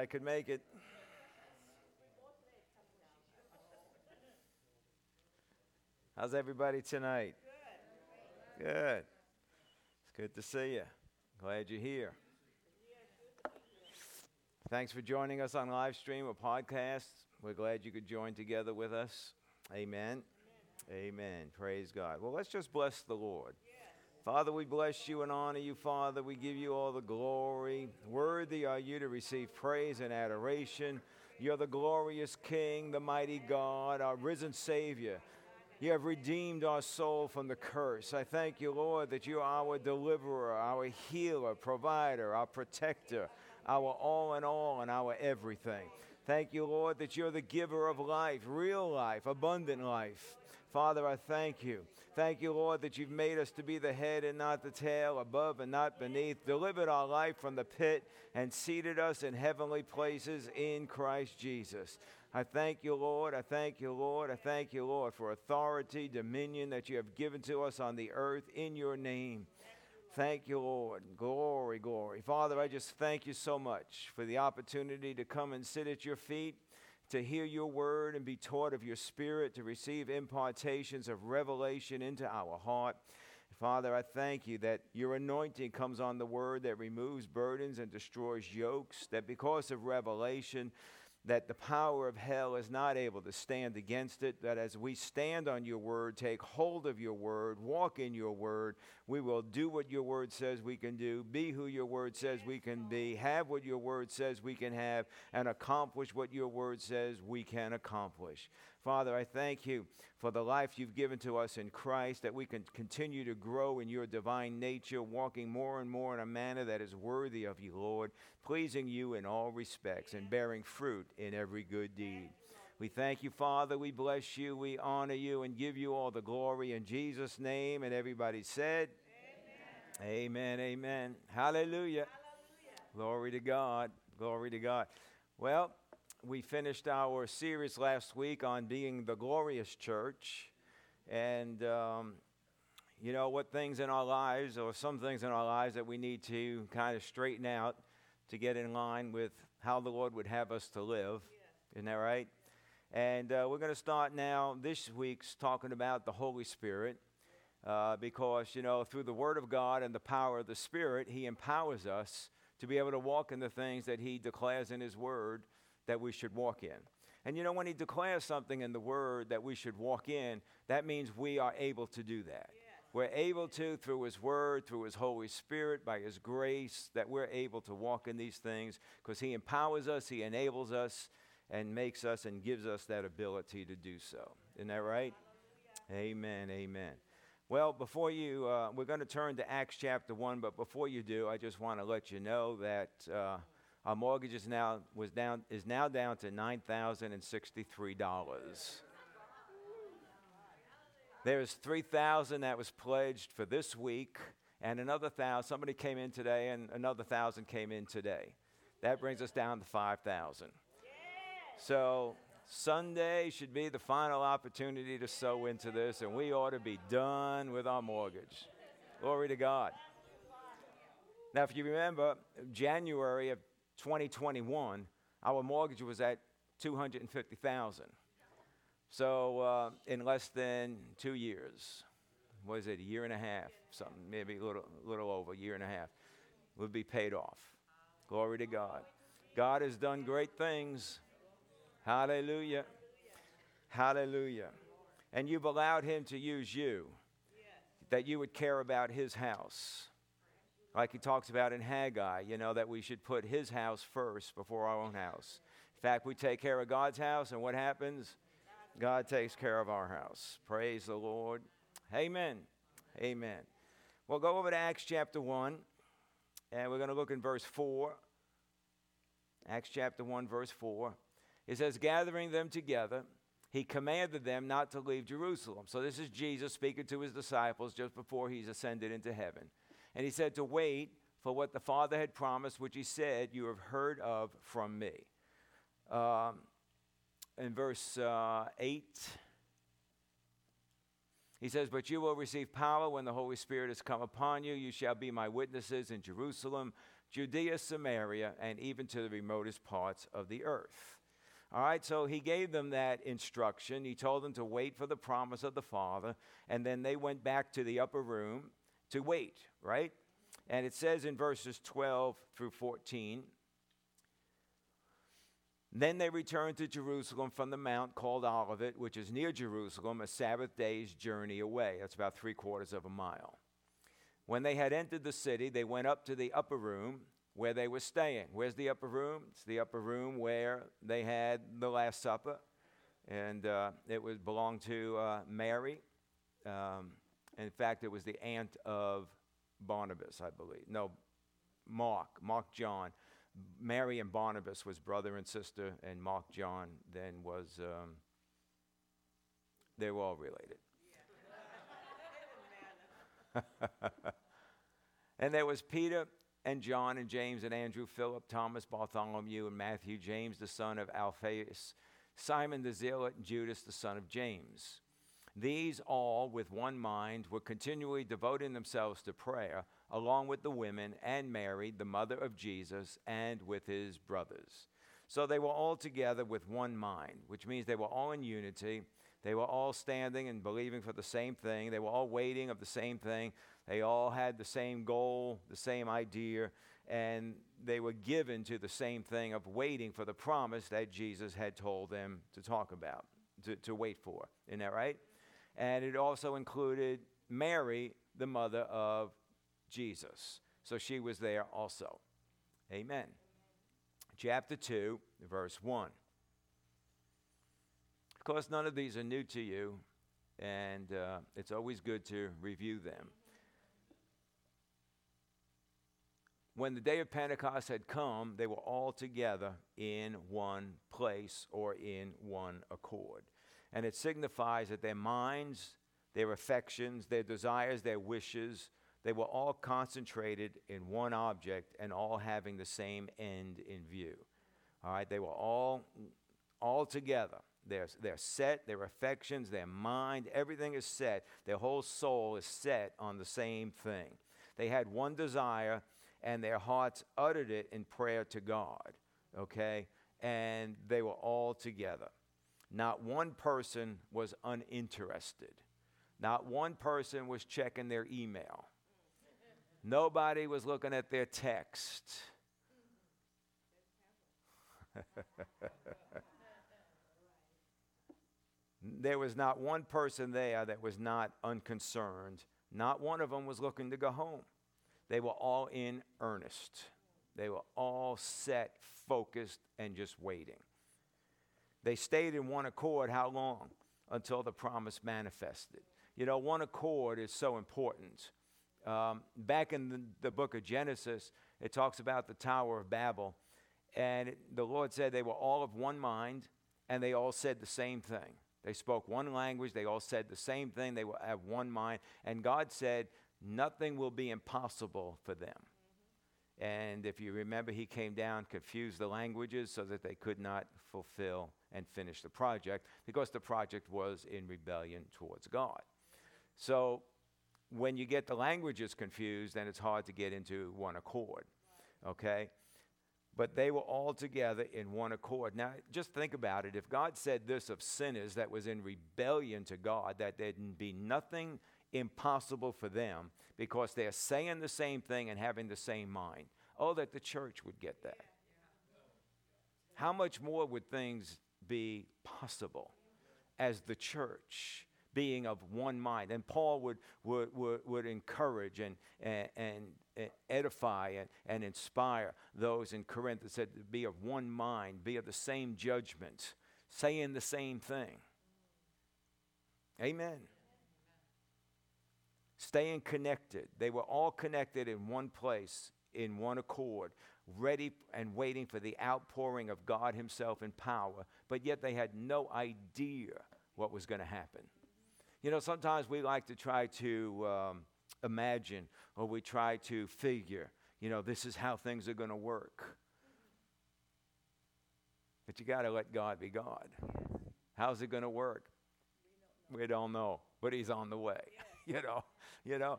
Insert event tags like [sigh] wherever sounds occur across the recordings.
I could make it. How's everybody tonight? Good. It's good to see you. Glad you're here. Thanks for joining us on live stream or podcast. We're glad you could join together with us. Amen. Amen. Amen. Praise God. Well, let's just bless the Lord. Father, we bless you and honor you, Father. We give you all the glory. Worthy are you to receive praise and adoration. You're the glorious King, the mighty God, our risen Savior. You have redeemed our soul from the curse. I thank you, Lord, that you are our deliverer, our healer, provider, our protector, our all in all, and our everything. Thank you, Lord, that you're the giver of life, real life, abundant life. Father, I thank you. Thank you, Lord, that you've made us to be the head and not the tail, above and not beneath, delivered our life from the pit, and seated us in heavenly places in Christ Jesus. I thank you, Lord. I thank you, Lord. I thank you, Lord, for authority, dominion that you have given to us on the earth in your name. Thank you, Lord. Glory, glory. Father, I just thank you so much for the opportunity to come and sit at your feet to hear your word and be taught of your spirit, to receive impartations of revelation into our heart. Father, I thank you that your anointing comes on the word that removes burdens and destroys yokes, that because of revelation, that the power of hell is not able to stand against it, that as we stand on your word, take hold of your word, walk in your word, we will do what your word says we can do, be who your word says we can be, have what your word says we can have, and accomplish what your word says we can accomplish. Father, I thank you for the life you've given to us in Christ, that we can continue to grow in your divine nature, walking more and more in a manner that is worthy of you, Lord, pleasing you in all respects, and bearing fruit in every good deed. We thank you, Father. We bless you. We honor you and give you all the glory in Jesus' name. And everybody said, Amen. Amen. amen. Hallelujah. Hallelujah. Glory to God. Glory to God. Well, we finished our series last week on being the glorious church. And, um, you know, what things in our lives, or some things in our lives that we need to kind of straighten out to get in line with how the Lord would have us to live. Yeah. Isn't that right? And uh, we're going to start now this week's talking about the Holy Spirit. Uh, because, you know, through the Word of God and the power of the Spirit, He empowers us to be able to walk in the things that He declares in His Word that we should walk in. And you know, when he declares something in the word that we should walk in, that means we are able to do that. We're able to, through his word, through his Holy Spirit, by his grace, that we're able to walk in these things because he empowers us, he enables us, and makes us and gives us that ability to do so. Isn't that right? Hallelujah. Amen, amen. Well, before you, uh, we're going to turn to Acts chapter 1, but before you do, I just want to let you know that. Uh, our mortgage is now, was down, is now down to $9,063. There's 3000 that was pledged for this week, and another thousand. Somebody came in today, and another thousand came in today. That brings us down to 5,000. So Sunday should be the final opportunity to sow into this, and we ought to be done with our mortgage. Glory to God. Now, if you remember, January of 2021, our mortgage was at 250,000. So uh, in less than two years, was it a year and a half, something maybe a little, little over a year and a half, would be paid off. Glory to God. God has done great things. Hallelujah. Hallelujah. And you've allowed Him to use you, that you would care about His house like he talks about in Haggai, you know, that we should put his house first before our own house. In fact, we take care of God's house, and what happens? God takes care of our house. Praise the Lord. Amen. Amen. We'll go over to Acts chapter 1, and we're going to look in verse 4. Acts chapter 1, verse 4. It says, Gathering them together, he commanded them not to leave Jerusalem. So this is Jesus speaking to his disciples just before he's ascended into heaven. And he said to wait for what the Father had promised, which he said, You have heard of from me. Um, in verse uh, 8, he says, But you will receive power when the Holy Spirit has come upon you. You shall be my witnesses in Jerusalem, Judea, Samaria, and even to the remotest parts of the earth. All right, so he gave them that instruction. He told them to wait for the promise of the Father, and then they went back to the upper room to wait, right? And it says in verses 12 through 14 Then they returned to Jerusalem from the mount called Olivet, which is near Jerusalem, a Sabbath day's journey away. That's about three quarters of a mile. When they had entered the city, they went up to the upper room where they were staying. Where's the upper room? It's the upper room where they had the Last Supper, and uh, it was belonged to uh, Mary. Um, in fact, it was the aunt of Barnabas, I believe. No, Mark, Mark John. Mary and Barnabas was brother and sister, and Mark John then was. Um, they were all related. [laughs] and there was Peter and John and James and Andrew, Philip, Thomas, Bartholomew, and Matthew, James the son of Alphaeus, Simon the Zealot, and Judas the son of James. These all, with one mind, were continually devoting themselves to prayer, along with the women and Mary, the mother of Jesus, and with his brothers. So they were all together with one mind, which means they were all in unity. They were all standing and believing for the same thing. They were all waiting of the same thing. They all had the same goal, the same idea, and they were given to the same thing of waiting for the promise that Jesus had told them to talk about, to, to wait for. Isn't that right? And it also included Mary, the mother of Jesus. So she was there also. Amen. Chapter 2, verse 1. Of course, none of these are new to you, and uh, it's always good to review them. When the day of Pentecost had come, they were all together in one place or in one accord. And it signifies that their minds, their affections, their desires, their wishes, they were all concentrated in one object and all having the same end in view. All right, they were all all together. They're, they're set, their affections, their mind, everything is set. Their whole soul is set on the same thing. They had one desire, and their hearts uttered it in prayer to God, okay? And they were all together. Not one person was uninterested. Not one person was checking their email. Nobody was looking at their text. [laughs] there was not one person there that was not unconcerned. Not one of them was looking to go home. They were all in earnest. They were all set, focused, and just waiting. They stayed in one accord how long? Until the promise manifested. You know, one accord is so important. Um, back in the, the, book of Genesis, it talks about the Tower of Babel. And it, the Lord said they were all of one mind and they all said the same thing. They spoke one language, they all said the same thing, they have one mind. And God said, Nothing will be impossible for them. And if you remember, he came down, confused the languages so that they could not fulfill and finish the project because the project was in rebellion towards God. So when you get the languages confused, then it's hard to get into one accord. Okay? But they were all together in one accord. Now, just think about it. If God said this of sinners that was in rebellion to God, that there'd be nothing impossible for them because they're saying the same thing and having the same mind. Oh, that the church would get that. How much more would things be possible as the church being of one mind? And Paul would, would, would, would encourage and, and, and edify and, and inspire those in Corinth that said be of one mind, be of the same judgment, saying the same thing. Amen staying connected. They were all connected in one place, in one accord, ready and waiting for the outpouring of God Himself in power, but yet they had no idea what was going to happen. You know, sometimes we like to try to um, imagine or we try to figure, you know, this is how things are going to work. But you got to let God be God. How's it going to work? We don't know, but He's on the way. [laughs] you know, you know.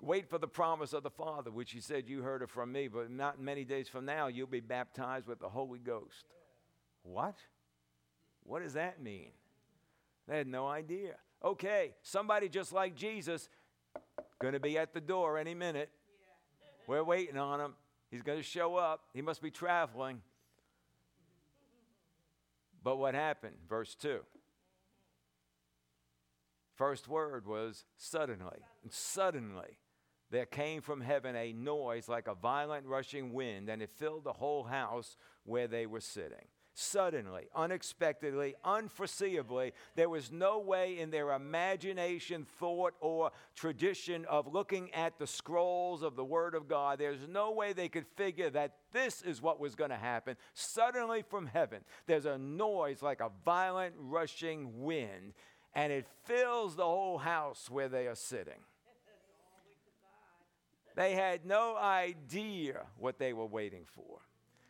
Wait for the promise of the Father, which he said, You heard it from me, but not many days from now, you'll be baptized with the Holy Ghost. What? What does that mean? They had no idea. Okay, somebody just like Jesus, going to be at the door any minute. We're waiting on him. He's going to show up. He must be traveling. But what happened? Verse 2. First word was suddenly. And suddenly there came from heaven a noise like a violent rushing wind, and it filled the whole house where they were sitting suddenly, unexpectedly, unforeseeably. There was no way in their imagination, thought, or tradition of looking at the scrolls of the Word of God. There's no way they could figure that this is what was going to happen. Suddenly from heaven, there's a noise like a violent rushing wind, and it fills the whole house where they are sitting. They had no idea what they were waiting for.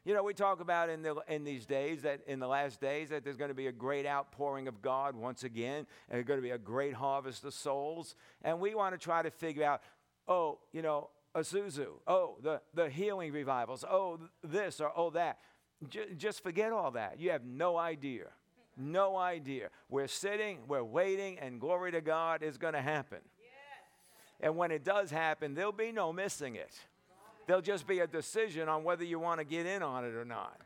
You know, we talk about in, the, in these days that in the last days that there's going to be a great outpouring of God once again, and there's going to be a great harvest of souls. And we want to try to figure out, oh, you know, Azusa, oh, the, the healing revivals, oh, this or oh, that. J- just forget all that. You have no idea. No idea. We're sitting, we're waiting, and glory to God is going to happen. Yes. And when it does happen, there'll be no missing it. There'll just be a decision on whether you want to get in on it or not.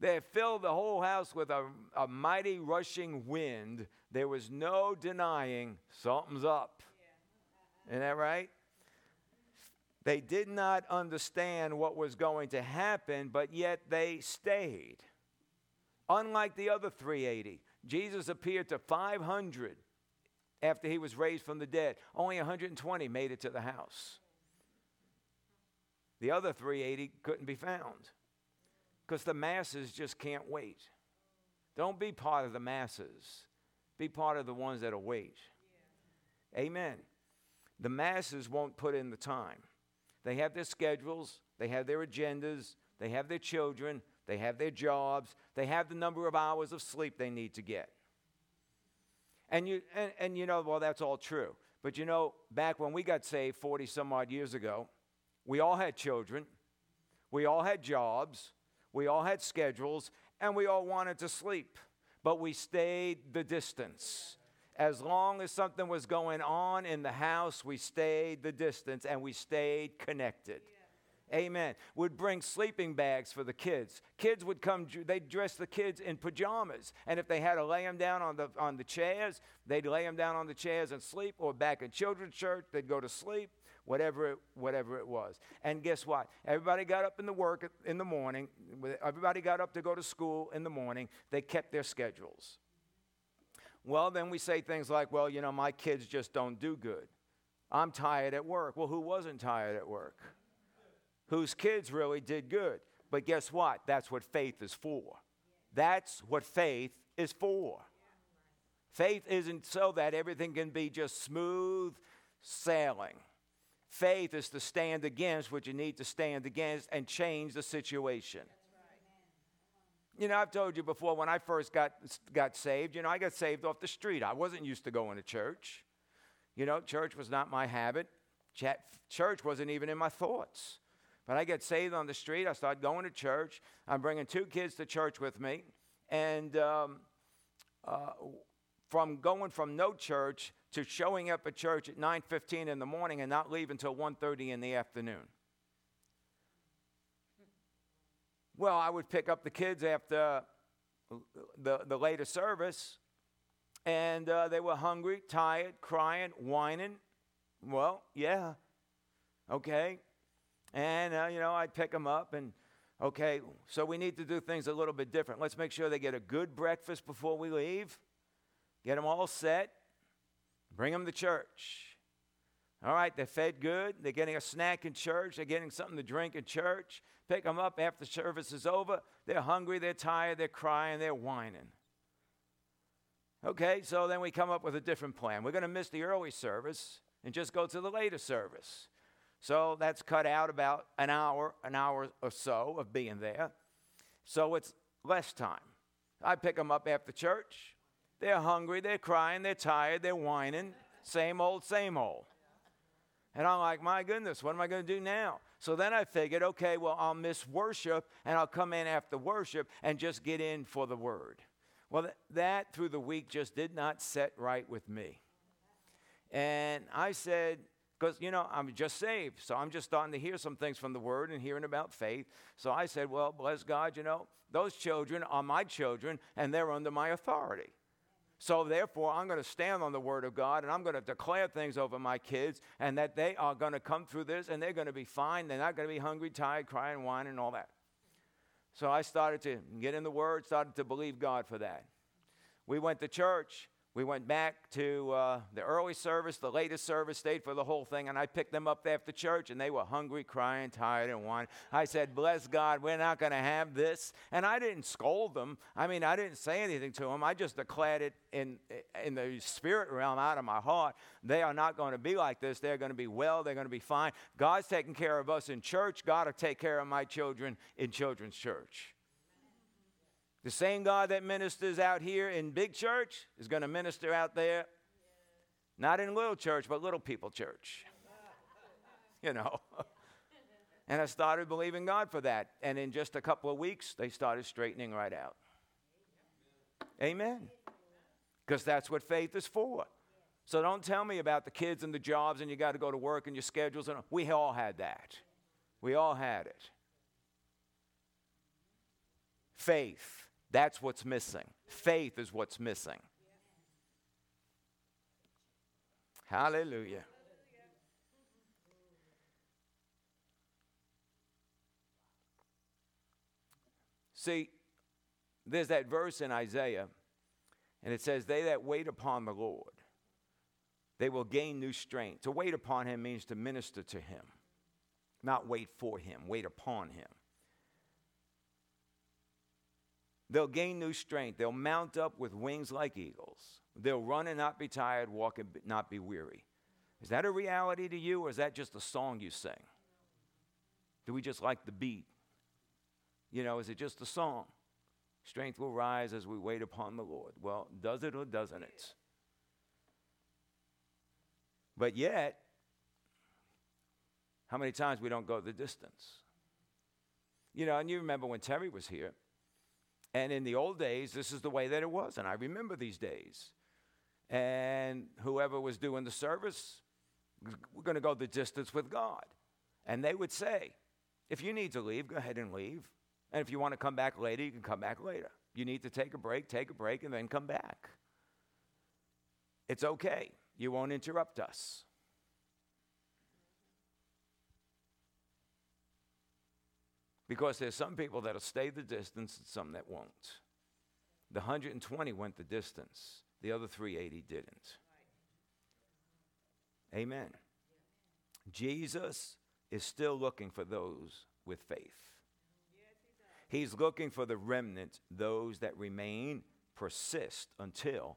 They filled the whole house with a, a mighty rushing wind. There was no denying something's up. Isn't that right? They did not understand what was going to happen, but yet they stayed. Unlike the other 380, Jesus appeared to 500 after he was raised from the dead. Only 120 made it to the house. The other 380 couldn't be found because the masses just can't wait. Don't be part of the masses, be part of the ones that'll wait. Amen. The masses won't put in the time. They have their schedules, they have their agendas, they have their children, they have their jobs, they have the number of hours of sleep they need to get. And you, and, and you know, well, that's all true. But you know, back when we got saved 40 some odd years ago, we all had children, we all had jobs, we all had schedules, and we all wanted to sleep, but we stayed the distance. As long as something was going on in the house, we stayed the distance and we stayed connected. Amen. Would bring sleeping bags for the kids. Kids would come, they'd dress the kids in pajamas. And if they had to lay them down on the, on the chairs, they'd lay them down on the chairs and sleep. Or back in children's church, they'd go to sleep whatever it, whatever it was. And guess what? Everybody got up in the work in the morning. Everybody got up to go to school in the morning. They kept their schedules. Well, then we say things like, well, you know, my kids just don't do good. I'm tired at work. Well, who wasn't tired at work? Whose kids really did good. But guess what? That's what faith is for. That's what faith is for. Faith isn't so that everything can be just smooth sailing. Faith is to stand against what you need to stand against and change the situation. You know, I've told you before when I first got, got saved, you know, I got saved off the street. I wasn't used to going to church. You know, church was not my habit. Church wasn't even in my thoughts. But I get saved on the street. I start going to church. I'm bringing two kids to church with me. And um, uh, from going from no church to showing up at church at 9:15 in the morning and not leave until 1:30 in the afternoon. Well, I would pick up the kids after the, the later service, and uh, they were hungry, tired, crying, whining. Well, yeah, okay. And, uh, you know, I'd pick them up and, okay, so we need to do things a little bit different. Let's make sure they get a good breakfast before we leave, get them all set, Bring them to church. All right, they're fed good. They're getting a snack in church. They're getting something to drink in church. Pick them up after service is over. They're hungry, they're tired, they're crying, they're whining. Okay, so then we come up with a different plan. We're going to miss the early service and just go to the later service. So that's cut out about an hour, an hour or so of being there. So it's less time. I pick them up after church. They're hungry, they're crying, they're tired, they're whining. Same old, same old. And I'm like, my goodness, what am I going to do now? So then I figured, okay, well, I'll miss worship and I'll come in after worship and just get in for the word. Well, that through the week just did not set right with me. And I said, because, you know, I'm just saved. So I'm just starting to hear some things from the word and hearing about faith. So I said, well, bless God, you know, those children are my children and they're under my authority. So therefore, I'm going to stand on the word of God and I'm going to declare things over my kids and that they are going to come through this and they're going to be fine. They're not going to be hungry, tired, crying, whining, and all that. So I started to get in the word, started to believe God for that. We went to church we went back to uh, the early service, the latest service, stayed for the whole thing, and I picked them up after church, and they were hungry, crying, tired, and whining. I said, Bless God, we're not going to have this. And I didn't scold them. I mean, I didn't say anything to them. I just declared it in, in the spirit realm out of my heart. They are not going to be like this. They're going to be well. They're going to be fine. God's taking care of us in church. God will take care of my children in children's church. The same God that ministers out here in big church is going to minister out there, not in little church, but little people church. [laughs] You know. [laughs] and I started believing God for that. And in just a couple of weeks, they started straightening right out. Amen. Because that's what faith is for. So don't tell me about the kids and the jobs and you got to go to work and your schedules. And we all had that. We all had it. Faith. That's what's missing. Faith is what's missing. Hallelujah. See, there's that verse in Isaiah, and it says, They that wait upon the Lord, they will gain new strength. To wait upon him means to minister to him, not wait for him, wait upon him. They'll gain new strength. They'll mount up with wings like eagles. They'll run and not be tired, walk and not be weary. Is that a reality to you, or is that just a song you sing? Do we just like the beat? You know, is it just a song? Strength will rise as we wait upon the Lord. Well, does it or doesn't it? But yet, how many times we don't go the distance? You know, and you remember when Terry was here, and in the old days, this is the way that it was. And I remember these days. And whoever was doing the service, we're going to go the distance with God. And they would say, if you need to leave, go ahead and leave. And if you want to come back later, you can come back later. You need to take a break, take a break, and then come back. It's okay. You won't interrupt us. Because there's some people that'll stay the distance and some that won't. The 120 went the distance, the other 380 didn't. Amen. Jesus is still looking for those with faith. He's looking for the remnant, those that remain, persist until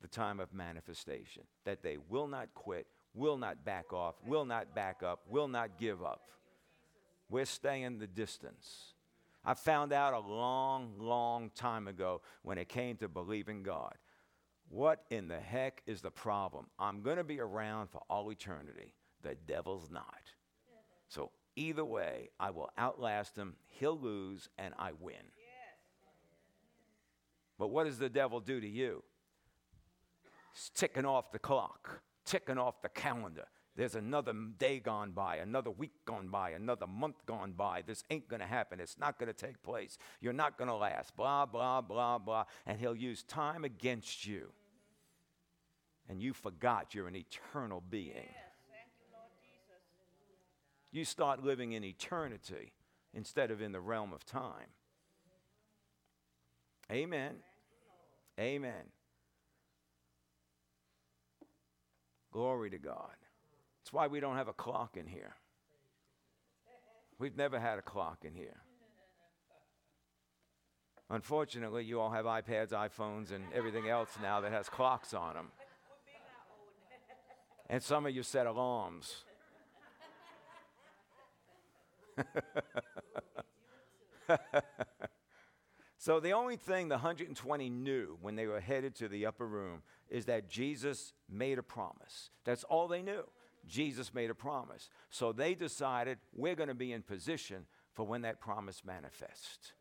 the time of manifestation, that they will not quit, will not back off, will not back up, will not give up. We're staying the distance. I found out a long, long time ago when it came to believing God. What in the heck is the problem? I'm going to be around for all eternity. The devil's not. So either way, I will outlast him, he'll lose, and I win. But what does the devil do to you? It's ticking off the clock, ticking off the calendar. There's another day gone by, another week gone by, another month gone by. This ain't going to happen. It's not going to take place. You're not going to last. Blah, blah, blah, blah. And he'll use time against you. And you forgot you're an eternal being. You, you start living in eternity instead of in the realm of time. Amen. Amen. Glory to God. That's why we don't have a clock in here. We've never had a clock in here. Unfortunately, you all have iPads, iPhones, and everything else now that has clocks on them. And some of you set alarms. [laughs] so the only thing the 120 knew when they were headed to the upper room is that Jesus made a promise. That's all they knew. Jesus made a promise. So they decided we're going to be in position for when that promise manifests.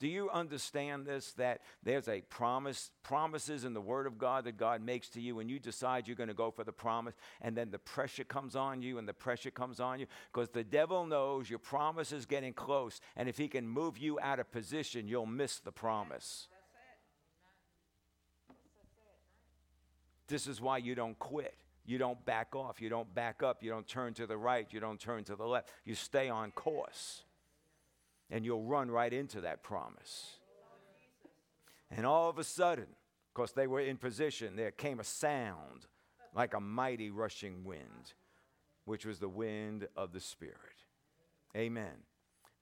Do you understand this? That there's a promise, promises in the Word of God that God makes to you, and you decide you're going to go for the promise, and then the pressure comes on you, and the pressure comes on you because the devil knows your promise is getting close, and if he can move you out of position, you'll miss the promise. This is why you don't quit. You don't back off. You don't back up. You don't turn to the right. You don't turn to the left. You stay on course. And you'll run right into that promise. And all of a sudden, of course, they were in position, there came a sound like a mighty rushing wind, which was the wind of the Spirit. Amen.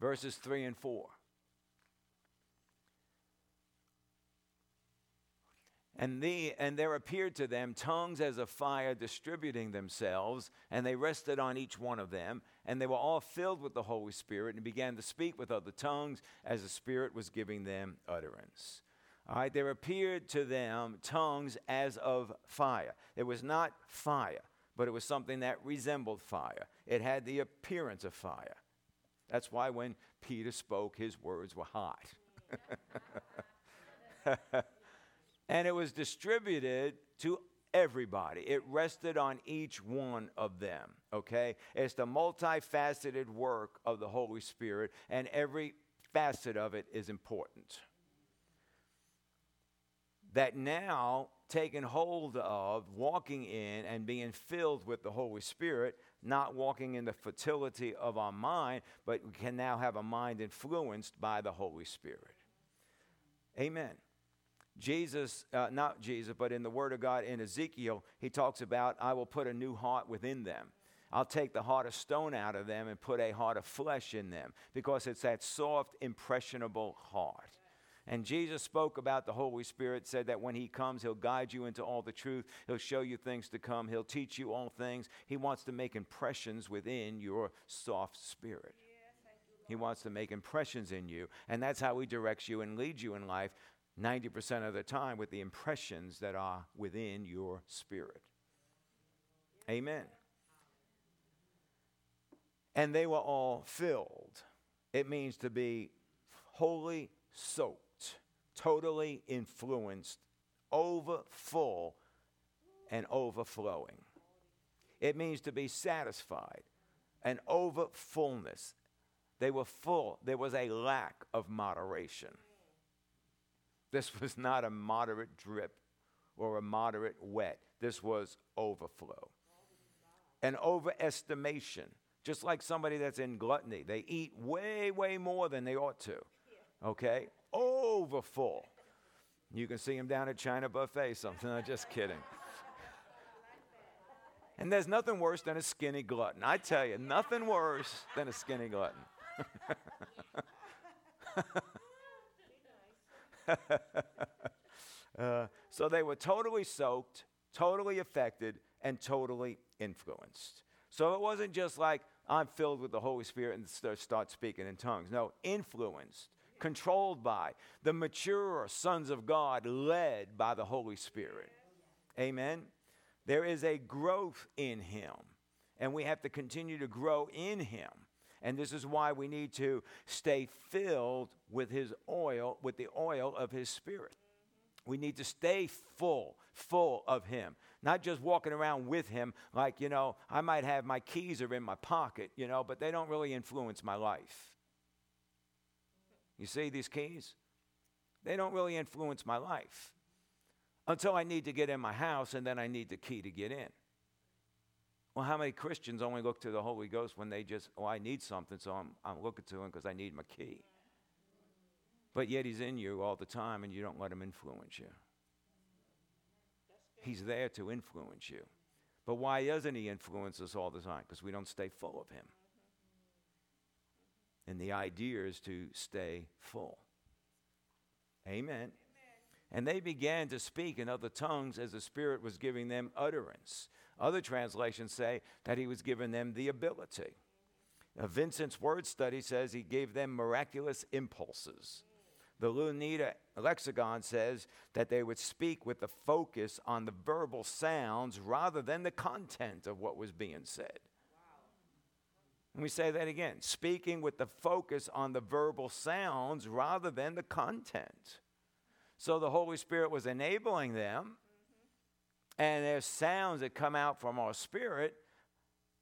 Verses 3 and 4. And, the, and there appeared to them tongues as of fire distributing themselves, and they rested on each one of them. And they were all filled with the Holy Spirit and began to speak with other tongues as the Spirit was giving them utterance. All right, there appeared to them tongues as of fire. It was not fire, but it was something that resembled fire. It had the appearance of fire. That's why when Peter spoke, his words were hot. [laughs] and it was distributed to everybody. It rested on each one of them, okay? It's the multifaceted work of the Holy Spirit, and every facet of it is important. That now, taken hold of, walking in, and being filled with the Holy Spirit, not walking in the fertility of our mind, but we can now have a mind influenced by the Holy Spirit. Amen. Jesus, uh, not Jesus, but in the Word of God in Ezekiel, he talks about, I will put a new heart within them. I'll take the heart of stone out of them and put a heart of flesh in them because it's that soft, impressionable heart. And Jesus spoke about the Holy Spirit, said that when He comes, He'll guide you into all the truth. He'll show you things to come. He'll teach you all things. He wants to make impressions within your soft spirit. He wants to make impressions in you. And that's how He directs you and leads you in life 90% of the time with the impressions that are within your spirit. Amen. And they were all filled. It means to be wholly soaked, totally influenced, over full, and overflowing. It means to be satisfied, an over fullness. They were full. There was a lack of moderation. This was not a moderate drip or a moderate wet. This was overflow. An overestimation, just like somebody that's in gluttony. They eat way, way more than they ought to. Okay? Overfull. You can see them down at China Buffet, something. I'm [laughs] just kidding. And there's nothing worse than a skinny glutton. I tell you, nothing worse than a skinny glutton. [laughs] [laughs] uh, so they were totally soaked, totally affected, and totally influenced. So it wasn't just like, I'm filled with the Holy Spirit and start speaking in tongues. No, influenced, controlled by the mature sons of God, led by the Holy Spirit. Amen. There is a growth in Him, and we have to continue to grow in Him. And this is why we need to stay filled with his oil, with the oil of his spirit. We need to stay full, full of him. Not just walking around with him like, you know, I might have my keys are in my pocket, you know, but they don't really influence my life. You see these keys? They don't really influence my life until I need to get in my house and then I need the key to get in. Well, how many Christians only look to the Holy Ghost when they just, oh, I need something, so I'm, I'm looking to him because I need my key. But yet he's in you all the time and you don't let him influence you. He's there to influence you. But why doesn't he influence us all the time? Because we don't stay full of him. And the idea is to stay full. Amen. And they began to speak in other tongues as the Spirit was giving them utterance. Other translations say that he was giving them the ability. Now, Vincent's word study says he gave them miraculous impulses. The Louw-Nida lexicon says that they would speak with the focus on the verbal sounds rather than the content of what was being said. Let me say that again speaking with the focus on the verbal sounds rather than the content. So the Holy Spirit was enabling them, and there's sounds that come out from our spirit.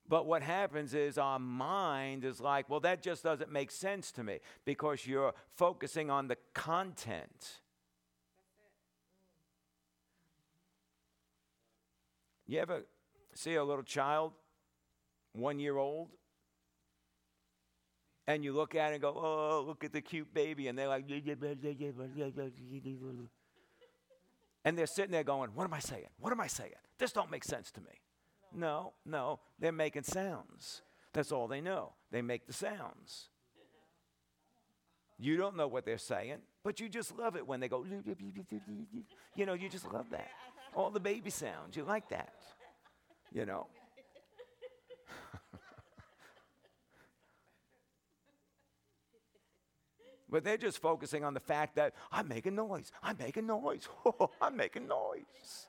But what happens is our mind is like, well, that just doesn't make sense to me because you're focusing on the content. You ever see a little child, one year old, and you look at it and go, oh, look at the cute baby. And they're like, and they're sitting there going, what am I saying? What am I saying? This don't make sense to me. No, no, they're making sounds. That's all they know. They make the sounds. You don't know what they're saying, but you just love it when they go, you know, you just love that. All the baby sounds, you like that, you know. But they're just focusing on the fact that I'm making noise. I'm making noise. [laughs] Oh, I'm making noise.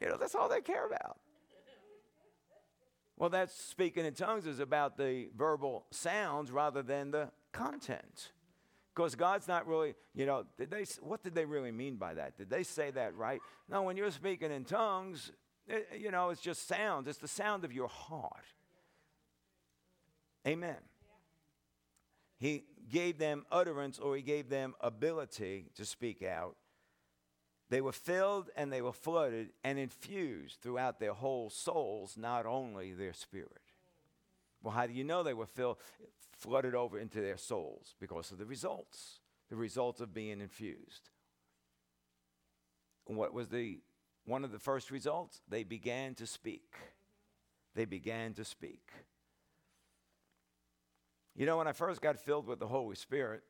You know, that's all they care about. Well, that's speaking in tongues is about the verbal sounds rather than the content. Because God's not really, you know, did they, what did they really mean by that? Did they say that right? No, when you're speaking in tongues, it, you know, it's just sounds. It's the sound of your heart. Amen. He gave them utterance or he gave them ability to speak out. They were filled and they were flooded and infused throughout their whole souls, not only their spirit. Well, how do you know they were filled, flooded over into their souls? Because of the results, the results of being infused. what was the one of the first results? They began to speak. They began to speak. You know, when I first got filled with the Holy Spirit,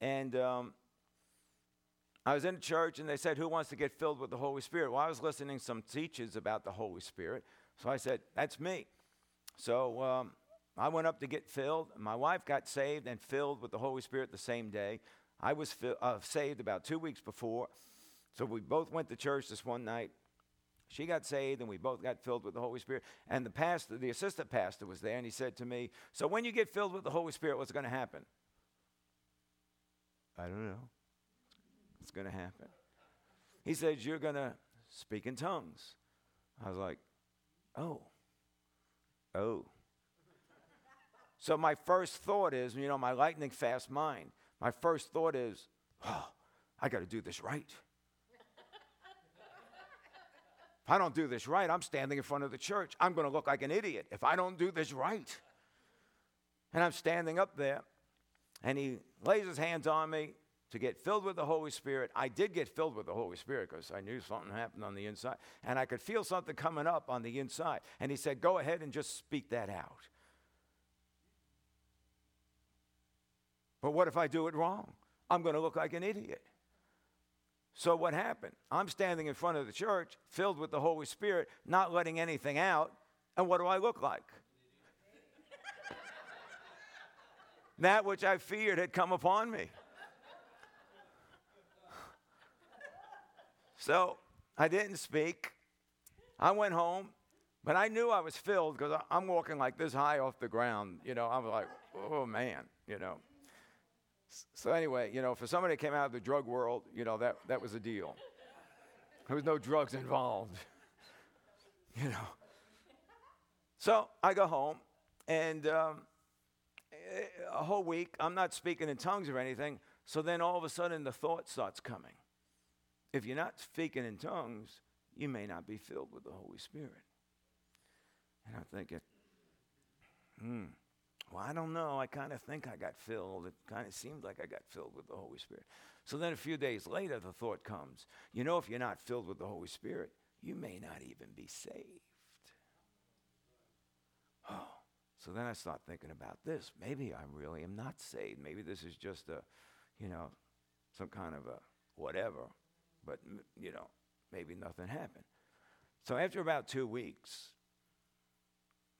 and um, I was in church and they said, Who wants to get filled with the Holy Spirit? Well, I was listening to some teachers about the Holy Spirit. So I said, That's me. So um, I went up to get filled. My wife got saved and filled with the Holy Spirit the same day. I was fi- uh, saved about two weeks before. So we both went to church this one night. She got saved, and we both got filled with the Holy Spirit. And the pastor, the assistant pastor, was there, and he said to me, So when you get filled with the Holy Spirit, what's going to happen? I don't know. It's going to happen. He says, You're going to speak in tongues. I was like, Oh, oh. So my first thought is, you know, my lightning fast mind, my first thought is, Oh, I got to do this right. If I don't do this right, I'm standing in front of the church. I'm going to look like an idiot if I don't do this right. And I'm standing up there, and he lays his hands on me to get filled with the Holy Spirit. I did get filled with the Holy Spirit because I knew something happened on the inside, and I could feel something coming up on the inside. And he said, Go ahead and just speak that out. But what if I do it wrong? I'm going to look like an idiot. So what happened? I'm standing in front of the church, filled with the Holy Spirit, not letting anything out. And what do I look like? that which I feared had come upon me. So I didn't speak. I went home, but I knew I was filled because I'm walking like this high off the ground. You know, I was like, oh man, you know. So anyway, you know, for somebody that came out of the drug world, you know, that, that was a deal. There was no drugs involved, [laughs] you know. So I go home, and um, a whole week, I'm not speaking in tongues or anything. So then all of a sudden, the thought starts coming. If you're not speaking in tongues, you may not be filled with the Holy Spirit. And I'm thinking, hmm. Well, I don't know. I kind of think I got filled. It kind of seemed like I got filled with the Holy Spirit. So then a few days later, the thought comes you know, if you're not filled with the Holy Spirit, you may not even be saved. Oh, so then I start thinking about this. Maybe I really am not saved. Maybe this is just a, you know, some kind of a whatever, but, you know, maybe nothing happened. So after about two weeks,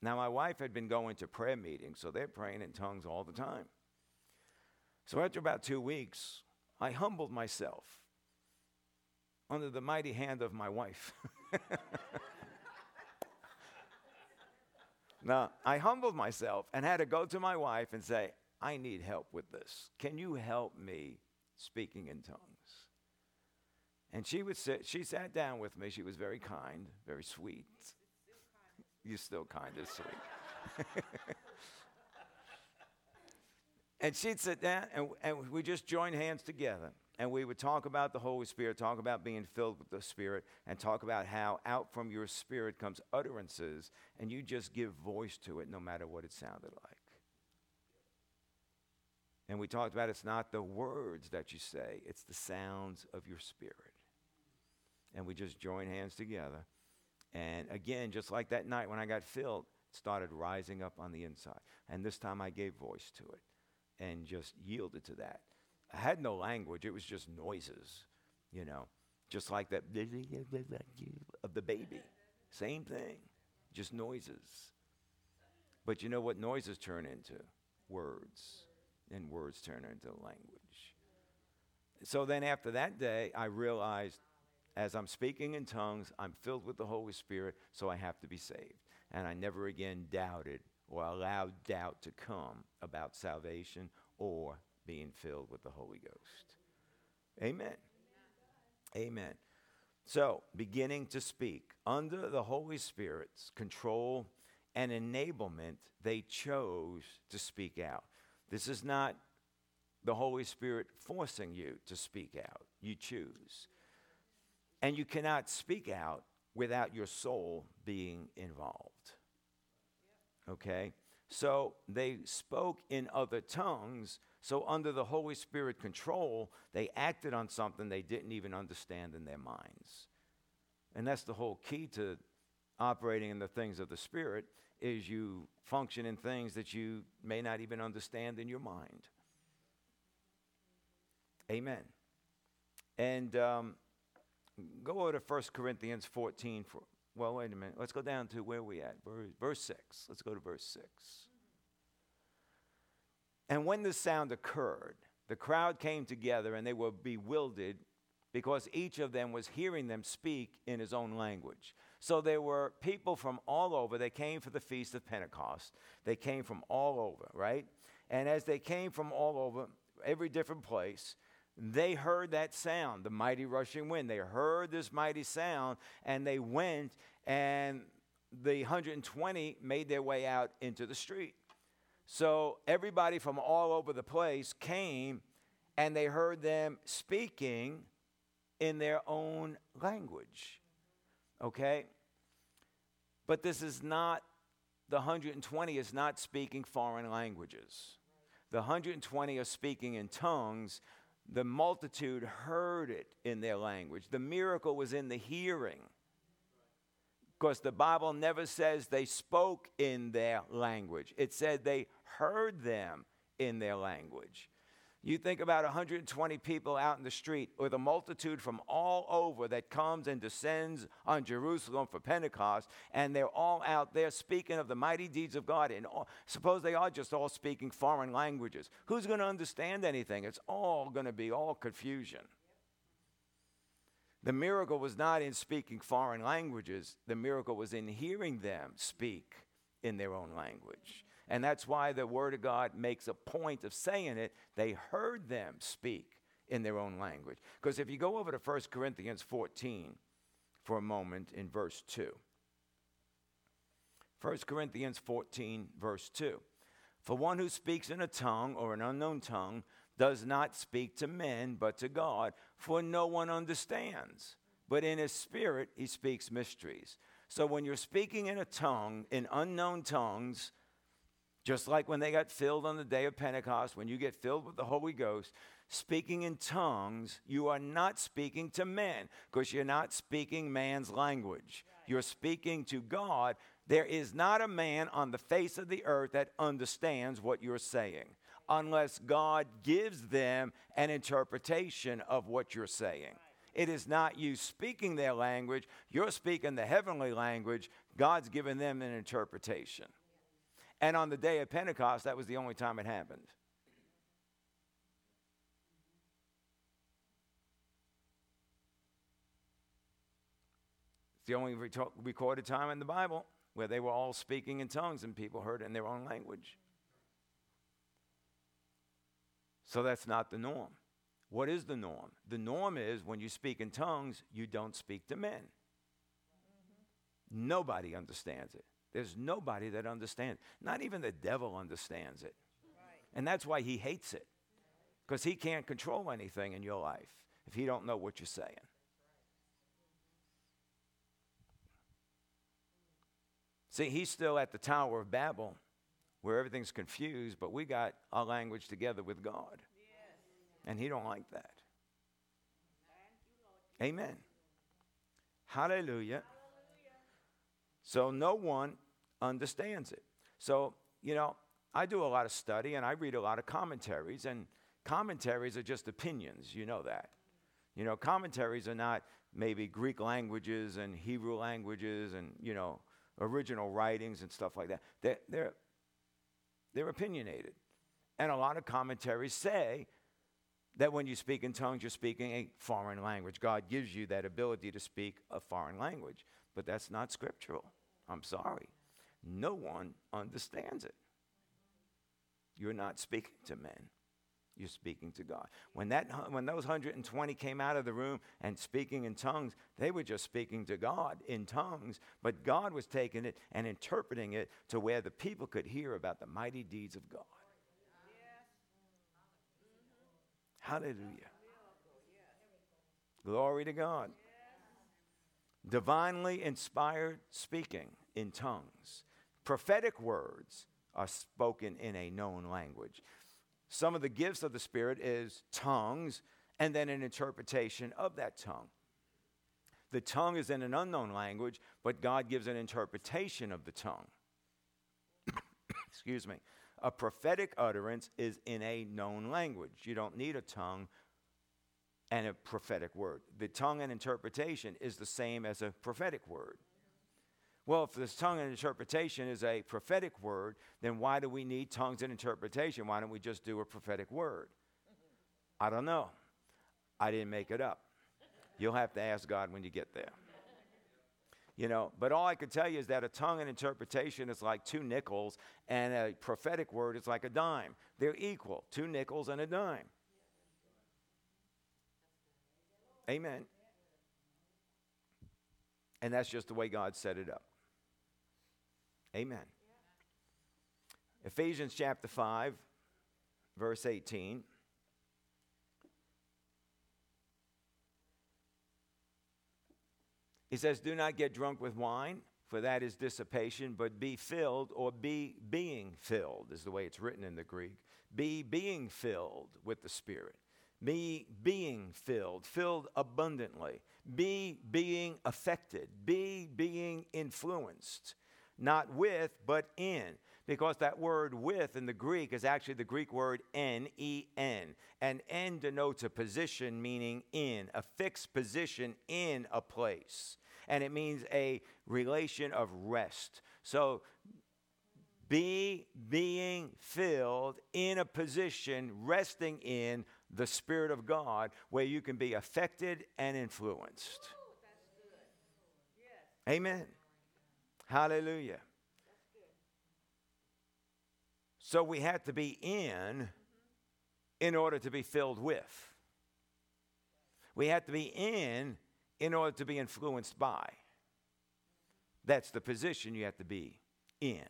now, my wife had been going to prayer meetings, so they're praying in tongues all the time. So after about two weeks, I humbled myself under the mighty hand of my wife. [laughs] now, I humbled myself and had to go to my wife and say, I need help with this. Can you help me speaking in tongues? And she would sit, she sat down with me. She was very kind, very sweet. You're still kind of sweet. [laughs] and she'd sit down and, and we just join hands together and we would talk about the Holy Spirit, talk about being filled with the Spirit, and talk about how out from your spirit comes utterances, and you just give voice to it no matter what it sounded like. And we talked about it's not the words that you say, it's the sounds of your spirit. And we just joined hands together. And again, just like that night when I got filled, it started rising up on the inside. And this time I gave voice to it and just yielded to that. I had no language, it was just noises, you know, just like that of the baby. Same thing, just noises. But you know what noises turn into? Words. And words turn into language. So then after that day, I realized as I'm speaking in tongues, I'm filled with the Holy Spirit, so I have to be saved. And I never again doubted or allowed doubt to come about salvation or being filled with the Holy Ghost. Amen. Amen. So, beginning to speak under the Holy Spirit's control and enablement, they chose to speak out. This is not the Holy Spirit forcing you to speak out, you choose. And you cannot speak out without your soul being involved. Okay? So they spoke in other tongues so, under the Holy Spirit control, they acted on something they didn't even understand in their minds. And that's the whole key to operating in the things of the Spirit is you function in things that you may not even understand in your mind. Amen. And um, go over to 1 Corinthians 14. For, well, wait a minute. Let's go down to where we at. Verse, verse 6. Let's go to verse 6. And when this sound occurred, the crowd came together and they were bewildered because each of them was hearing them speak in his own language. So there were people from all over. They came for the Feast of Pentecost. They came from all over, right? And as they came from all over, every different place, they heard that sound, the mighty rushing wind. They heard this mighty sound and they went and the 120 made their way out into the street. So everybody from all over the place came and they heard them speaking in their own language. Okay? But this is not, the 120 is not speaking foreign languages. The 120 are speaking in tongues. The multitude heard it in their language. The miracle was in the hearing because the Bible never says they spoke in their language. It said they heard them in their language. You think about 120 people out in the street with a multitude from all over that comes and descends on Jerusalem for Pentecost, and they're all out there speaking of the mighty deeds of God. And all, suppose they are just all speaking foreign languages. Who's going to understand anything? It's all going to be all confusion. The miracle was not in speaking foreign languages, the miracle was in hearing them speak in their own language. And that's why the Word of God makes a point of saying it. They heard them speak in their own language. Because if you go over to 1 Corinthians 14 for a moment in verse 2, 1 Corinthians 14, verse 2. For one who speaks in a tongue or an unknown tongue does not speak to men, but to God, for no one understands. But in his spirit, he speaks mysteries. So when you're speaking in a tongue, in unknown tongues, just like when they got filled on the day of Pentecost, when you get filled with the Holy Ghost, speaking in tongues, you are not speaking to men because you're not speaking man's language. You're speaking to God. There is not a man on the face of the earth that understands what you're saying unless God gives them an interpretation of what you're saying. It is not you speaking their language, you're speaking the heavenly language. God's given them an interpretation. And on the day of Pentecost, that was the only time it happened. It's the only recorded time in the Bible where they were all speaking in tongues and people heard it in their own language. So that's not the norm. What is the norm? The norm is when you speak in tongues, you don't speak to men. Nobody understands it. There's nobody that understands. Not even the devil understands it. Right. And that's why he hates it. Because he can't control anything in your life if he don't know what you're saying. See, he's still at the Tower of Babel where everything's confused, but we got our language together with God. Yes. And he don't like that. Amen. Hallelujah. Hallelujah. So no one understands it. So, you know, I do a lot of study and I read a lot of commentaries, and commentaries are just opinions. You know that. You know, commentaries are not maybe Greek languages and Hebrew languages and, you know, original writings and stuff like that. They're, they're, they're opinionated. And a lot of commentaries say that when you speak in tongues, you're speaking a foreign language. God gives you that ability to speak a foreign language. But that's not scriptural. I'm sorry. No one understands it. You're not speaking to men. You're speaking to God. When, that, when those 120 came out of the room and speaking in tongues, they were just speaking to God in tongues, but God was taking it and interpreting it to where the people could hear about the mighty deeds of God. Hallelujah. Glory to God. Divinely inspired speaking in tongues. Prophetic words are spoken in a known language. Some of the gifts of the Spirit is tongues and then an interpretation of that tongue. The tongue is in an unknown language, but God gives an interpretation of the tongue. [coughs] Excuse me. A prophetic utterance is in a known language. You don't need a tongue and a prophetic word. The tongue and interpretation is the same as a prophetic word. Well, if this tongue and interpretation is a prophetic word, then why do we need tongues and interpretation? Why don't we just do a prophetic word? I don't know. I didn't make it up. You'll have to ask God when you get there. You know, but all I can tell you is that a tongue and interpretation is like two nickels, and a prophetic word is like a dime. They're equal, two nickels and a dime. Amen. And that's just the way God set it up. Amen. Yeah. Ephesians chapter 5, verse 18. He says, Do not get drunk with wine, for that is dissipation, but be filled, or be being filled, is the way it's written in the Greek. Be being filled with the Spirit. Be being filled, filled abundantly. Be being affected. Be being influenced not with, but in. Because that word with in the Greek is actually the Greek word N E N. And N denotes a position meaning in, a fixed position in a place. And it means a relation of rest. So be being filled in a position, resting in the Spirit of God, where you can be affected and influenced. Yes. Amen. Hallelujah. So we had to be in in order to be filled with. We had to be in in order to be influenced by. That's the position you have to be in.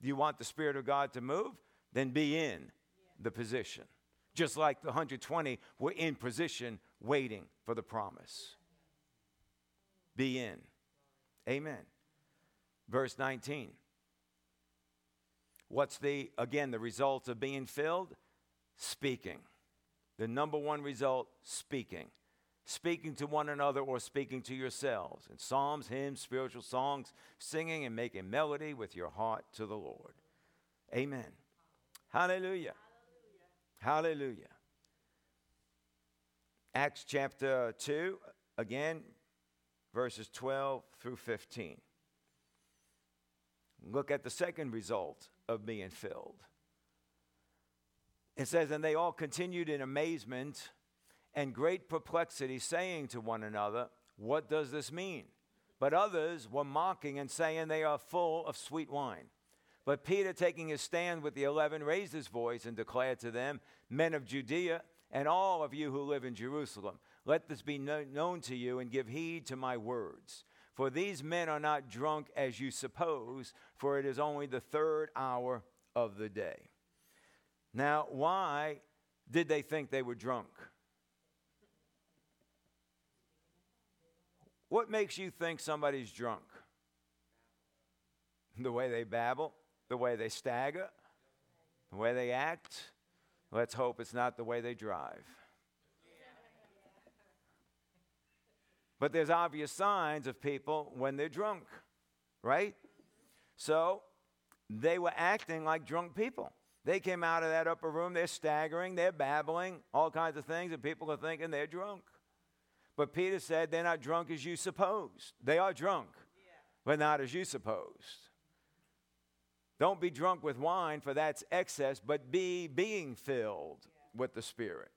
Do you want the Spirit of God to move? Then be in the position. Just like the 120 were in position waiting for the promise. Be in. Amen. Verse 19. What's the, again, the result of being filled? Speaking. The number one result, speaking. Speaking to one another or speaking to yourselves. In psalms, hymns, spiritual songs, singing and making melody with your heart to the Lord. Amen. Hallelujah. Hallelujah. Hallelujah. Acts chapter 2, again, verses 12 through 15. Look at the second result of being filled. It says, And they all continued in amazement and great perplexity, saying to one another, What does this mean? But others were mocking and saying they are full of sweet wine. But Peter, taking his stand with the eleven, raised his voice and declared to them, Men of Judea, and all of you who live in Jerusalem, let this be known to you and give heed to my words. For these men are not drunk as you suppose, for it is only the third hour of the day. Now, why did they think they were drunk? What makes you think somebody's drunk? The way they babble, the way they stagger, the way they act. Let's hope it's not the way they drive. But there's obvious signs of people when they're drunk, right? So they were acting like drunk people. They came out of that upper room, they're staggering, they're babbling, all kinds of things, and people are thinking they're drunk. But Peter said they're not drunk as you supposed. They are drunk, yeah. but not as you supposed. Don't be drunk with wine, for that's excess, but be being filled yeah. with the Spirit.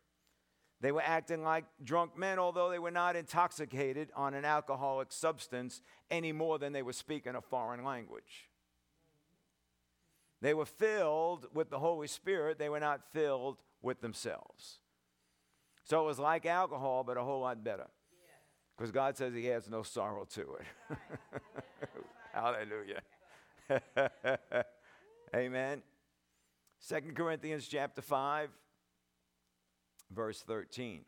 They were acting like drunk men, although they were not intoxicated on an alcoholic substance any more than they were speaking a foreign language. They were filled with the Holy Spirit, they were not filled with themselves. So it was like alcohol, but a whole lot better. Because God says He has no sorrow to it. [laughs] Hallelujah. [laughs] Amen. Second Corinthians chapter 5, verse 13.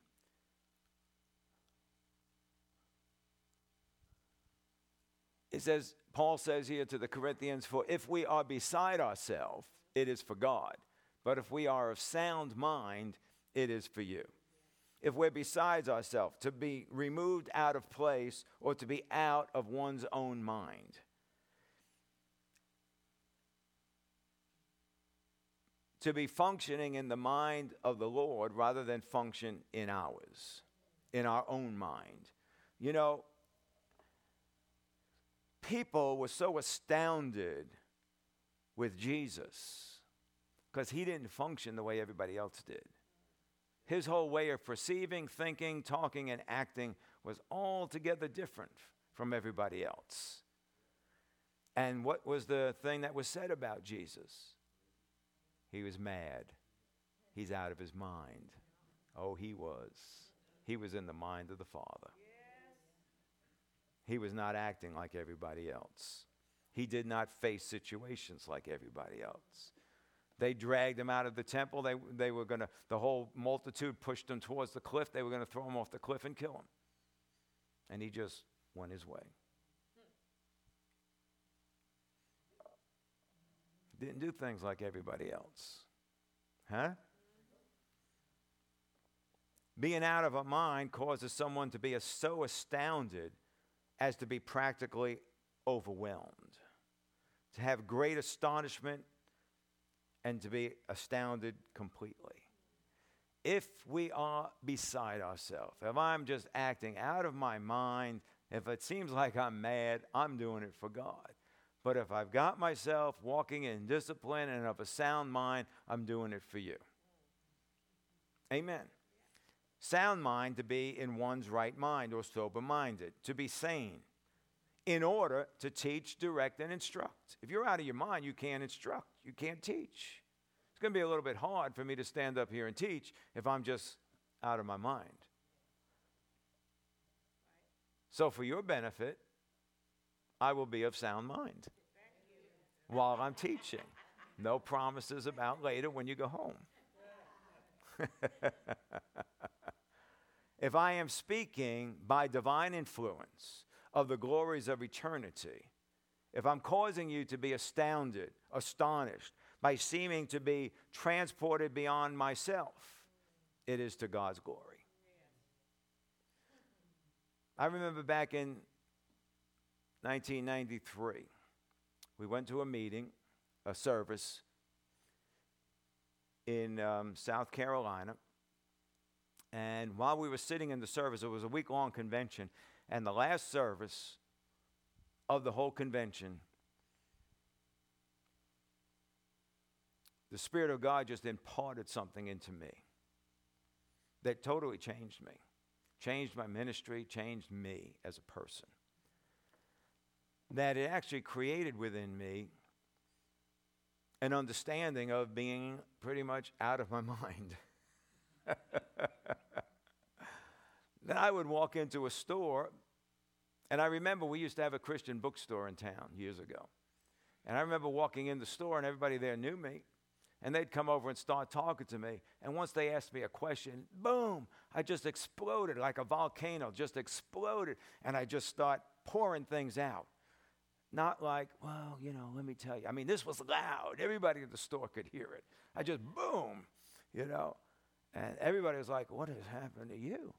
It says, Paul says here to the Corinthians, For if we are beside ourselves, it is for God. But if we are of sound mind, it is for you if we're besides ourselves, to be removed out of place or to be out of one's own mind. To be functioning in the mind of the Lord rather than function in ours, in our own mind. You know, people were so astounded with Jesus because he didn't function the way everybody else did. His whole way of perceiving, thinking, talking, and acting was altogether different from everybody else. And what was the thing that was said about Jesus? He was mad. He's out of his mind. Oh, he was. He was in the mind of the Father. He was not acting like everybody else. He did not face situations like everybody else. They dragged him out of the temple. They, they were going to, the whole multitude pushed him towards the cliff. They were going to throw him off the cliff and kill him. And he just went his way. Didn't do things like everybody else. Huh? Being out of a mind causes someone to be so astounded as to be practically overwhelmed, to have great astonishment and to be astounded completely. If we are beside ourselves, if I'm just acting out of my mind, if it seems like I'm mad, I'm doing it for God. But if I've got myself walking in discipline and of a sound mind, I'm doing it for you. Amen. Sound mind to be in one's right mind or sober minded, to be sane, in order to teach, direct, and instruct. If you're out of your mind, you can't instruct, you can't teach. It's going to be a little bit hard for me to stand up here and teach if I'm just out of my mind. So, for your benefit, I will be of sound mind while I'm teaching. No promises about later when you go home. if I am speaking by divine influence of the glories of eternity, if I'm causing you to be astounded, astonished, by seeming to be transported beyond myself, it is to God's glory. I remember back in 1993, we went to a meeting, a service in um, South Carolina. And while we were sitting in the service, it was a week long convention. And the last service of the whole convention the Spirit of God just imparted something into me that totally changed me, changed my ministry, changed me as a person. That it actually created within me an understanding of being pretty much out of my [laughs] mind. then I would walk into a store, and I remember we used to have a Christian bookstore in town years ago. And I remember walking in the store, and everybody there knew me. And they'd come over and start talking to me. And once they asked me a question, boom, I just exploded like a volcano, just exploded. And I just start pouring things out. Not like, well, you know, let me tell you. I mean, this was loud. Everybody in the store could hear it. I just boom, you know. And everybody was like, what has happened to you?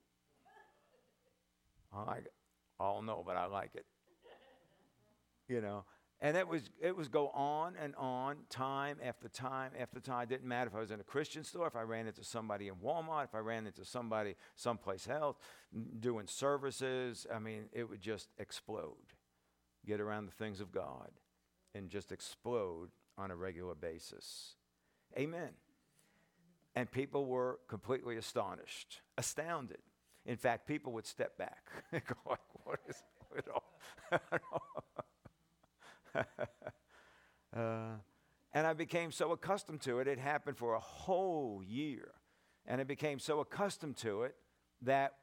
I like. Oh, I don't know, but I like it. You know, and it was it was go on and on, time after time after time. It didn't matter if I was in a Christian store, if I ran into somebody in Walmart, if I ran into somebody someplace else doing services. I mean, it would just explode. Get around the things of God and just explode on a regular basis. Amen. And people were completely astonished, astounded. In fact, people would step back [laughs] and go like, what is it all? [laughs] uh, and I became so accustomed to it, it happened for a whole year. And I became so accustomed to it that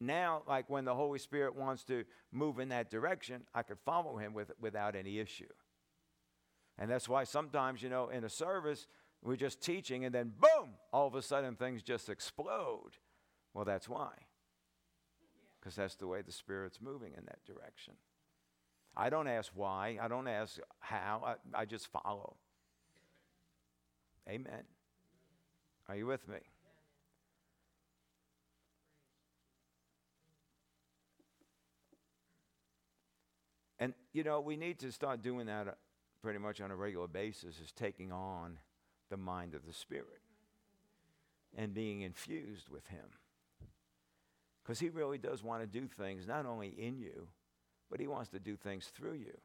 now, like when the Holy Spirit wants to move in that direction, I could follow him with, without any issue. And that's why sometimes, you know, in a service, we're just teaching and then boom, all of a sudden things just explode. Well, that's why. Because that's the way the Spirit's moving in that direction. I don't ask why, I don't ask how, I, I just follow. Amen. Are you with me? And, you know, we need to start doing that uh, pretty much on a regular basis, is taking on the mind of the Spirit and being infused with Him. Because He really does want to do things not only in you, but He wants to do things through you.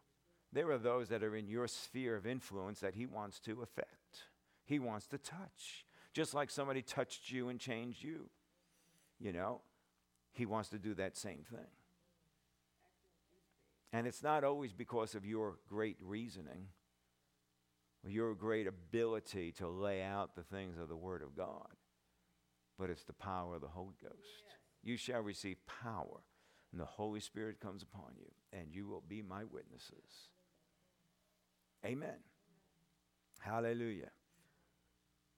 There are those that are in your sphere of influence that He wants to affect, He wants to touch. Just like somebody touched you and changed you. You know, He wants to do that same thing. And it's not always because of your great reasoning, or your great ability to lay out the things of the Word of God, but it's the power of the Holy Ghost. Yes. You shall receive power, and the Holy Spirit comes upon you, and you will be my witnesses. Amen. Hallelujah.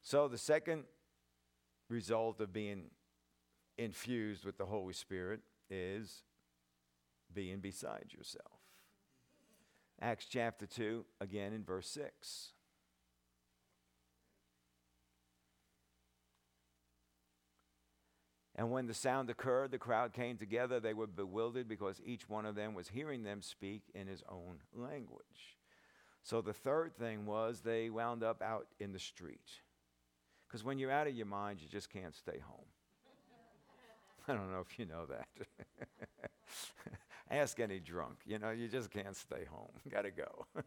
So, the second result of being infused with the Holy Spirit is being beside yourself. Acts chapter 2, again in verse 6. And when the sound occurred, the crowd came together. They were bewildered because each one of them was hearing them speak in his own language. So the third thing was they wound up out in the street. Because when you're out of your mind, you just can't stay home. [laughs] I don't know if you know that. [laughs] Ask any drunk. You know, you just can't stay home. [laughs] Got to go. [laughs]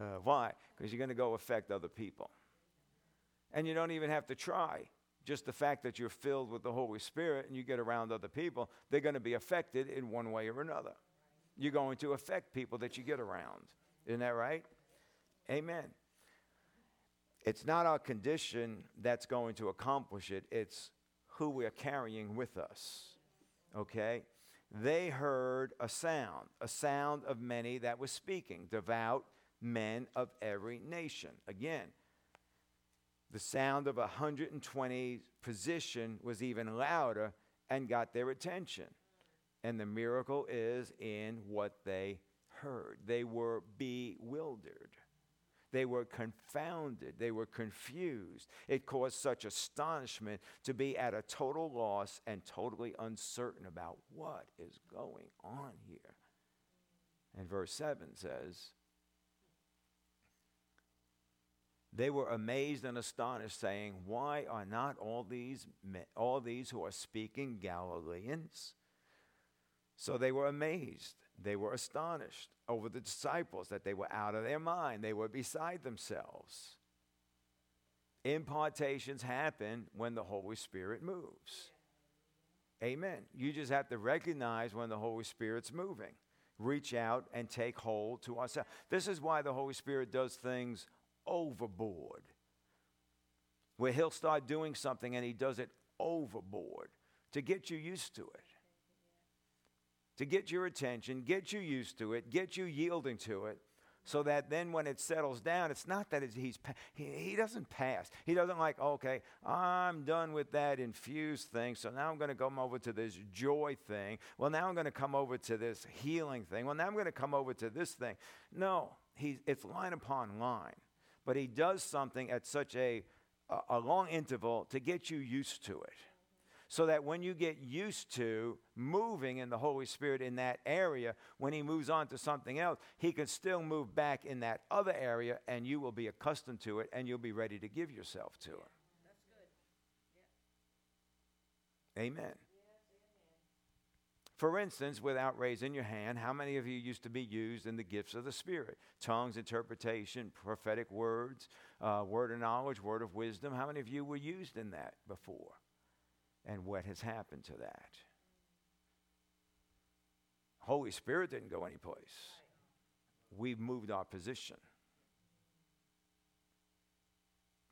uh, why? Because you're going to go affect other people. And you don't even have to try. Just the fact that you're filled with the Holy Spirit and you get around other people, they're going to be affected in one way or another. You're going to affect people that you get around. Isn't that right? Amen. It's not our condition that's going to accomplish it, it's who we're carrying with us. Okay? They heard a sound, a sound of many that was speaking, devout men of every nation. Again, the sound of 120 position was even louder and got their attention. And the miracle is in what they heard. They were bewildered. They were confounded. They were confused. It caused such astonishment to be at a total loss and totally uncertain about what is going on here. And verse 7 says, They were amazed and astonished, saying, Why are not all these, all these who are speaking Galileans? So they were amazed. They were astonished over the disciples that they were out of their mind, they were beside themselves. Impartations happen when the Holy Spirit moves. Amen. You just have to recognize when the Holy Spirit's moving. reach out and take hold to ourselves. This is why the Holy Spirit does things overboard. Where He'll start doing something and He does it overboard to get you used to it, to get your attention, get you used to it, get you yielding to it, so that then when it settles down, it's not that it's, he's he, he doesn't pass. He doesn't like, okay, I'm done with that infused thing, so now I'm going to come over to this joy thing. Well, now I'm going to come over to this healing thing. Well, now I'm going to come over to this thing. No, he, it's line upon line, but he does something at such a a long interval to get you used to it so that when you get used to moving in the Holy Spirit in that area, when He moves on to something else, He can still move back in that other area and you will be accustomed to it and you'll be ready to give yourself to it. That's good. Yeah. Amen. For instance, without raising your hand, how many of you used to be used in the gifts of the Spirit? Tongues, interpretation, prophetic words, uh, word of knowledge, word of wisdom. How many of you were used in that before? And what has happened to that. Holy Spirit didn't go anyplace. We've moved our position.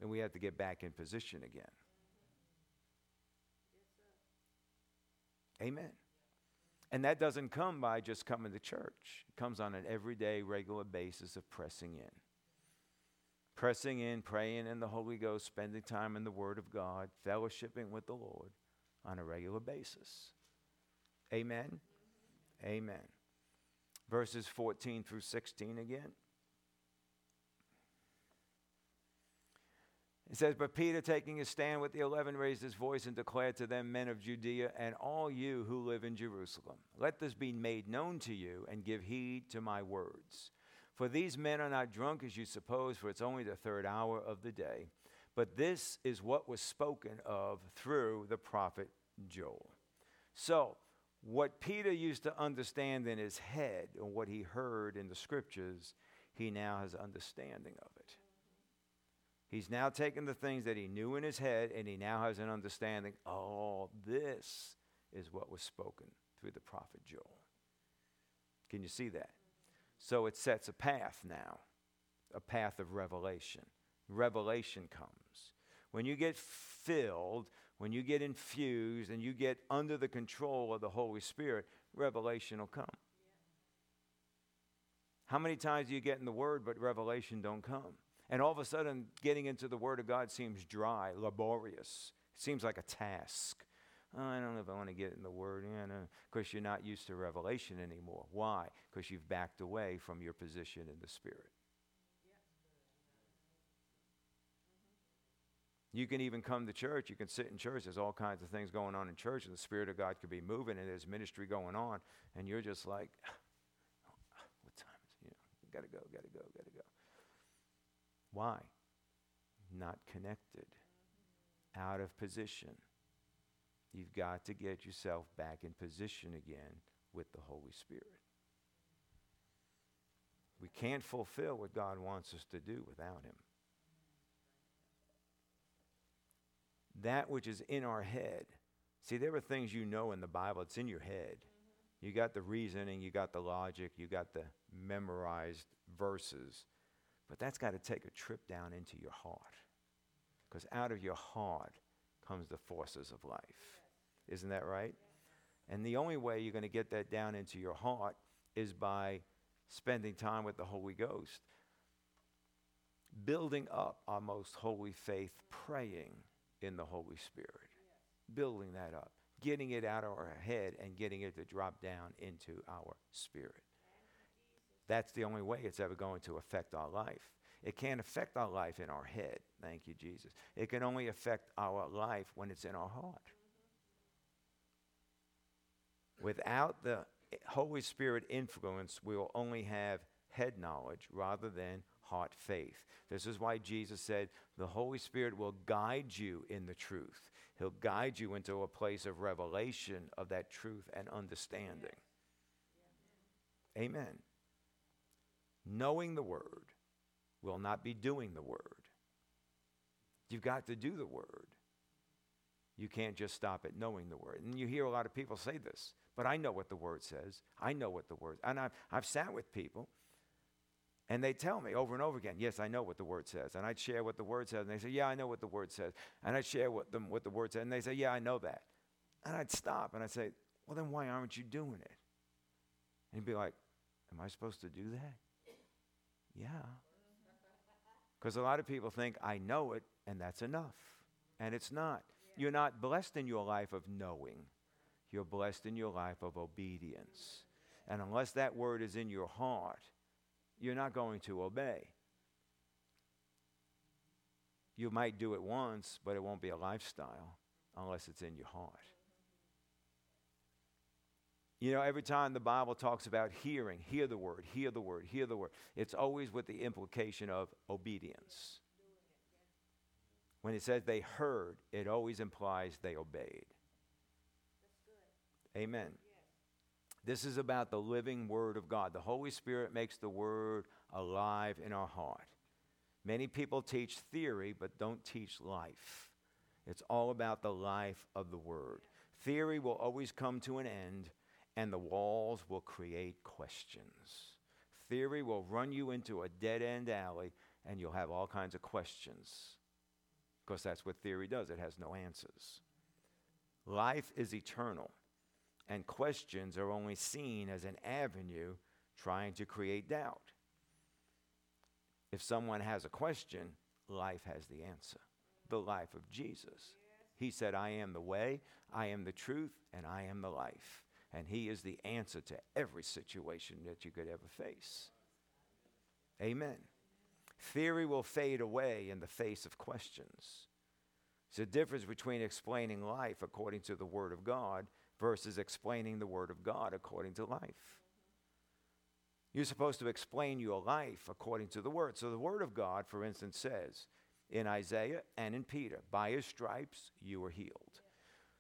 And we have to get back in position again. Amen. And that doesn't come by just coming to church. It comes on an everyday, regular basis of pressing in. Pressing in, praying in the Holy Ghost, spending time in the Word of God, fellowshipping with the Lord on a regular basis. Amen. Amen. Verses 14 through 16 again. It says, But Peter, taking his stand with the eleven, raised his voice and declared to them, Men of Judea, and all you who live in Jerusalem, let this be made known to you, and give heed to my words. For these men are not drunk as you suppose, for it's only the third hour of the day. But this is what was spoken of through the prophet Joel. So, what Peter used to understand in his head and what he heard in the scriptures, he now has understanding of it. He's now taken the things that he knew in his head and he now has an understanding. Oh, this is what was spoken through the prophet Joel. Can you see that? So it sets a path now, a path of revelation. Revelation comes. When you get filled, when you get infused and you get under the control of the Holy Spirit, revelation will come. How many times do you get in the Word, but revelation don't come? And all of a sudden, getting into the Word of God seems dry, laborious. It seems like a task. Oh, I don't know if I want to get in the Word, yeah, because you're not used to revelation anymore. Why? Because you've backed away from your position in the Spirit. You can even come to church. You can sit in church. There's all kinds of things going on in church, and the Spirit of God could be moving, and there's ministry going on, and you're just like, [sighs] what time is it? You know, gotta go, gotta go, gotta go. Why? Not connected, out of position. You've got to get yourself back in position again with the Holy Spirit. We can't fulfill what God wants us to do without Him. That which is in our head. See, there are things you know in the Bible, it's in your head. You got the reasoning, you got the logic, you got the memorized verses. But that's got to take a trip down into your heart. Because out of your heart comes the forces of life. Isn't that right? And the only way you're going to get that down into your heart is by spending time with the Holy Ghost, building up our most holy faith, praying in the Holy Spirit. Building that up, getting it out of our head and getting it to drop down into our spirit. That's the only way it's ever going to affect our life. It can't affect our life in our head. Thank you, Jesus. It can only affect our life when it's in our heart. Without the Holy Spirit influence, we will only have head knowledge rather than heart faith. This is why Jesus said, The Holy Spirit will guide you in the truth. He'll guide you into a place of revelation of that truth and understanding. Amen. Knowing the Word will not be doing the Word. You've got to do the Word. You can't just stop at knowing the word. And you hear a lot of people say this, but I know what the word says. I know what the word, and I've, I've sat with people and they tell me over and over again, yes, I know what the word says. And I'd share what the word says. And they say, yeah, I know what the word says. And I'd share what the, what the word says. And they say, yeah, I know that. And I'd stop and I'd say, well, then why aren't you doing it? And he'd be like, am I supposed to do that? Yeah. Because a lot of people think, I know it, and that's enough. And it's not. You're not blessed in your life of knowing, you're blessed in your life of obedience. And unless that word is in your heart, you're not going to obey. You might do it once, but it won't be a lifestyle unless it's in your heart. You know, every time the Bible talks about hearing, hear the word, hear the word, hear the word, it's always with the implication of obedience. When it says they heard, it always implies they obeyed. Amen. This is about the living Word of God. The Holy Spirit makes the Word alive in our heart. Many people teach theory, but don't teach life. It's all about the life of the Word. Theory will always come to an end, and the walls will create questions. Theory will run you into a dead end alley, and you'll have all kinds of questions. Because that's what theory does, it has no answers. Life is eternal and questions are only seen as an avenue trying to create doubt. If someone has a question, life has the answer the life of Jesus. He said, I am the way, I am the truth, and I am the life. And He is the answer to every situation that you could ever face. Amen. Theory will fade away in the face of questions. There's a difference between explaining life according to the Word of God versus explaining the Word of God according to life. You're supposed to explain your life according to the Word. So the Word of God, for instance, says in Isaiah and in Peter, by his stripes you were healed.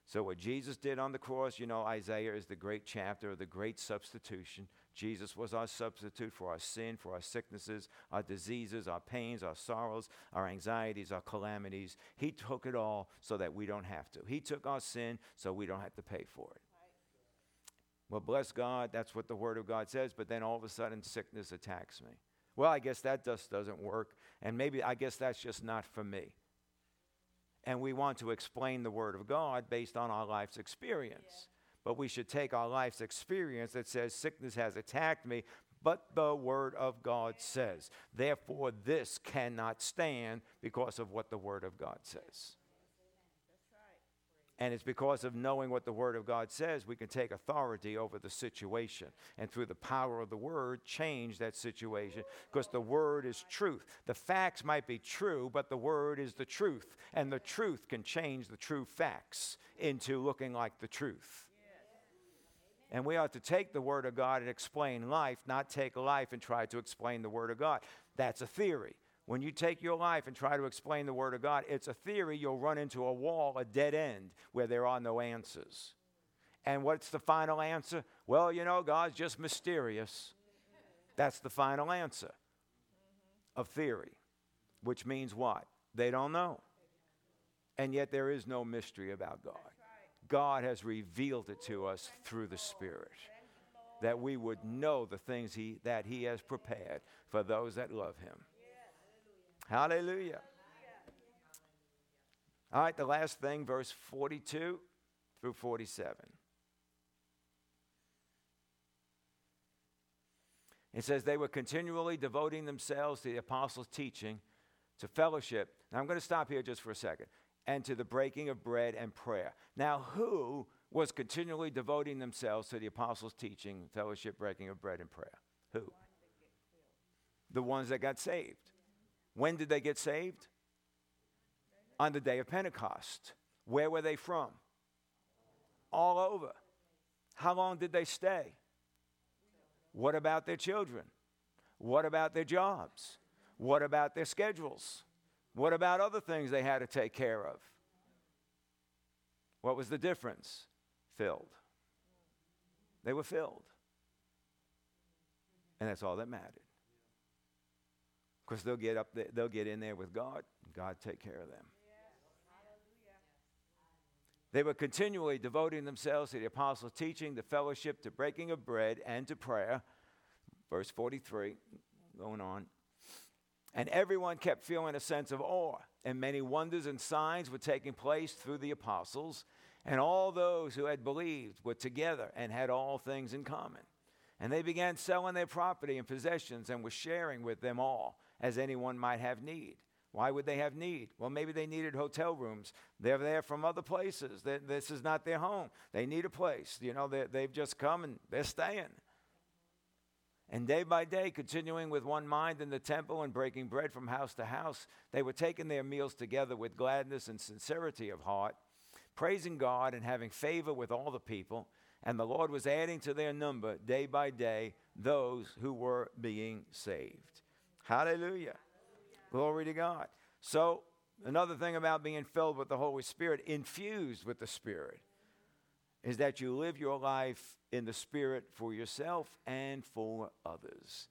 So, what Jesus did on the cross, you know, Isaiah is the great chapter of the great substitution. Jesus was our substitute for our sin, for our sicknesses, our diseases, our pains, our sorrows, our anxieties, our calamities. He took it all so that we don't have to. He took our sin so we don't have to pay for it. Well, bless God, that's what the Word of God says, but then all of a sudden sickness attacks me. Well, I guess that just doesn't work, and maybe I guess that's just not for me and we want to explain the Word of God based on our life's experience. Yeah. But we should take our life's experience that says sickness has attacked me, but the Word of God says. Therefore, this cannot stand because of what the Word of God says. And it's because of knowing what the Word of God says, we can take authority over the situation. And through the power of the Word, change that situation because the Word is truth. The facts might be true, but the Word is the truth. And the truth can change the true facts into looking like the truth. And we ought to take the Word of God and explain life, not take life and try to explain the Word of God. That's a theory. When you take your life and try to explain the Word of God, it's a theory, you'll run into a wall, a dead end, where there are no answers. And what's the final answer? Well, you know, God's just mysterious. That's the final answer of theory, which means what? They don't know. And yet there is no mystery about God. God has revealed it to us through the Spirit that we would know the things he, that He has prepared for those that love Him. Hallelujah. All right, the last thing, verse 42 through 47. It says, They were continually devoting themselves to the apostles' teaching, to fellowship. Now I'm going to stop here just for a second. And to the breaking of bread and prayer. Now, who was continually devoting themselves to the apostles' teaching, fellowship, breaking of bread, and prayer? Who? The ones that got saved. When did they get saved? On the day of Pentecost. Where were they from? All over. How long did they stay? What about their children? What about their jobs? What about their schedules? What about other things they had to take care of? What was the difference? Filled. They were filled. And that's all that mattered. Because they'll get up there, they'll get in there with God, God take care of them. They were continually devoting themselves to the apostles' teaching, the fellowship, to breaking of bread, and to prayer. Verse 43, going on. And everyone kept feeling a sense of awe, and many wonders and signs were taking place through the apostles. And all those who had believed were together and had all things in common. And they began selling their property and possessions and were sharing with them all, as anyone might have need. Why would they have need? Well, maybe they needed hotel rooms. They're there from other places. They, this is not their home. They need a place. You know, they've just come and they're staying. And day by day, continuing with one mind in the temple and breaking bread from house to house, they were taking their meals together with gladness and sincerity of heart, praising God and having favor with all the people. And the Lord was adding to their number day by day those who were being saved. Hallelujah. Glory to God. So, another thing about being filled with the Holy Spirit, infused with the Spirit, is that you live your life in the Spirit for yourself and for others.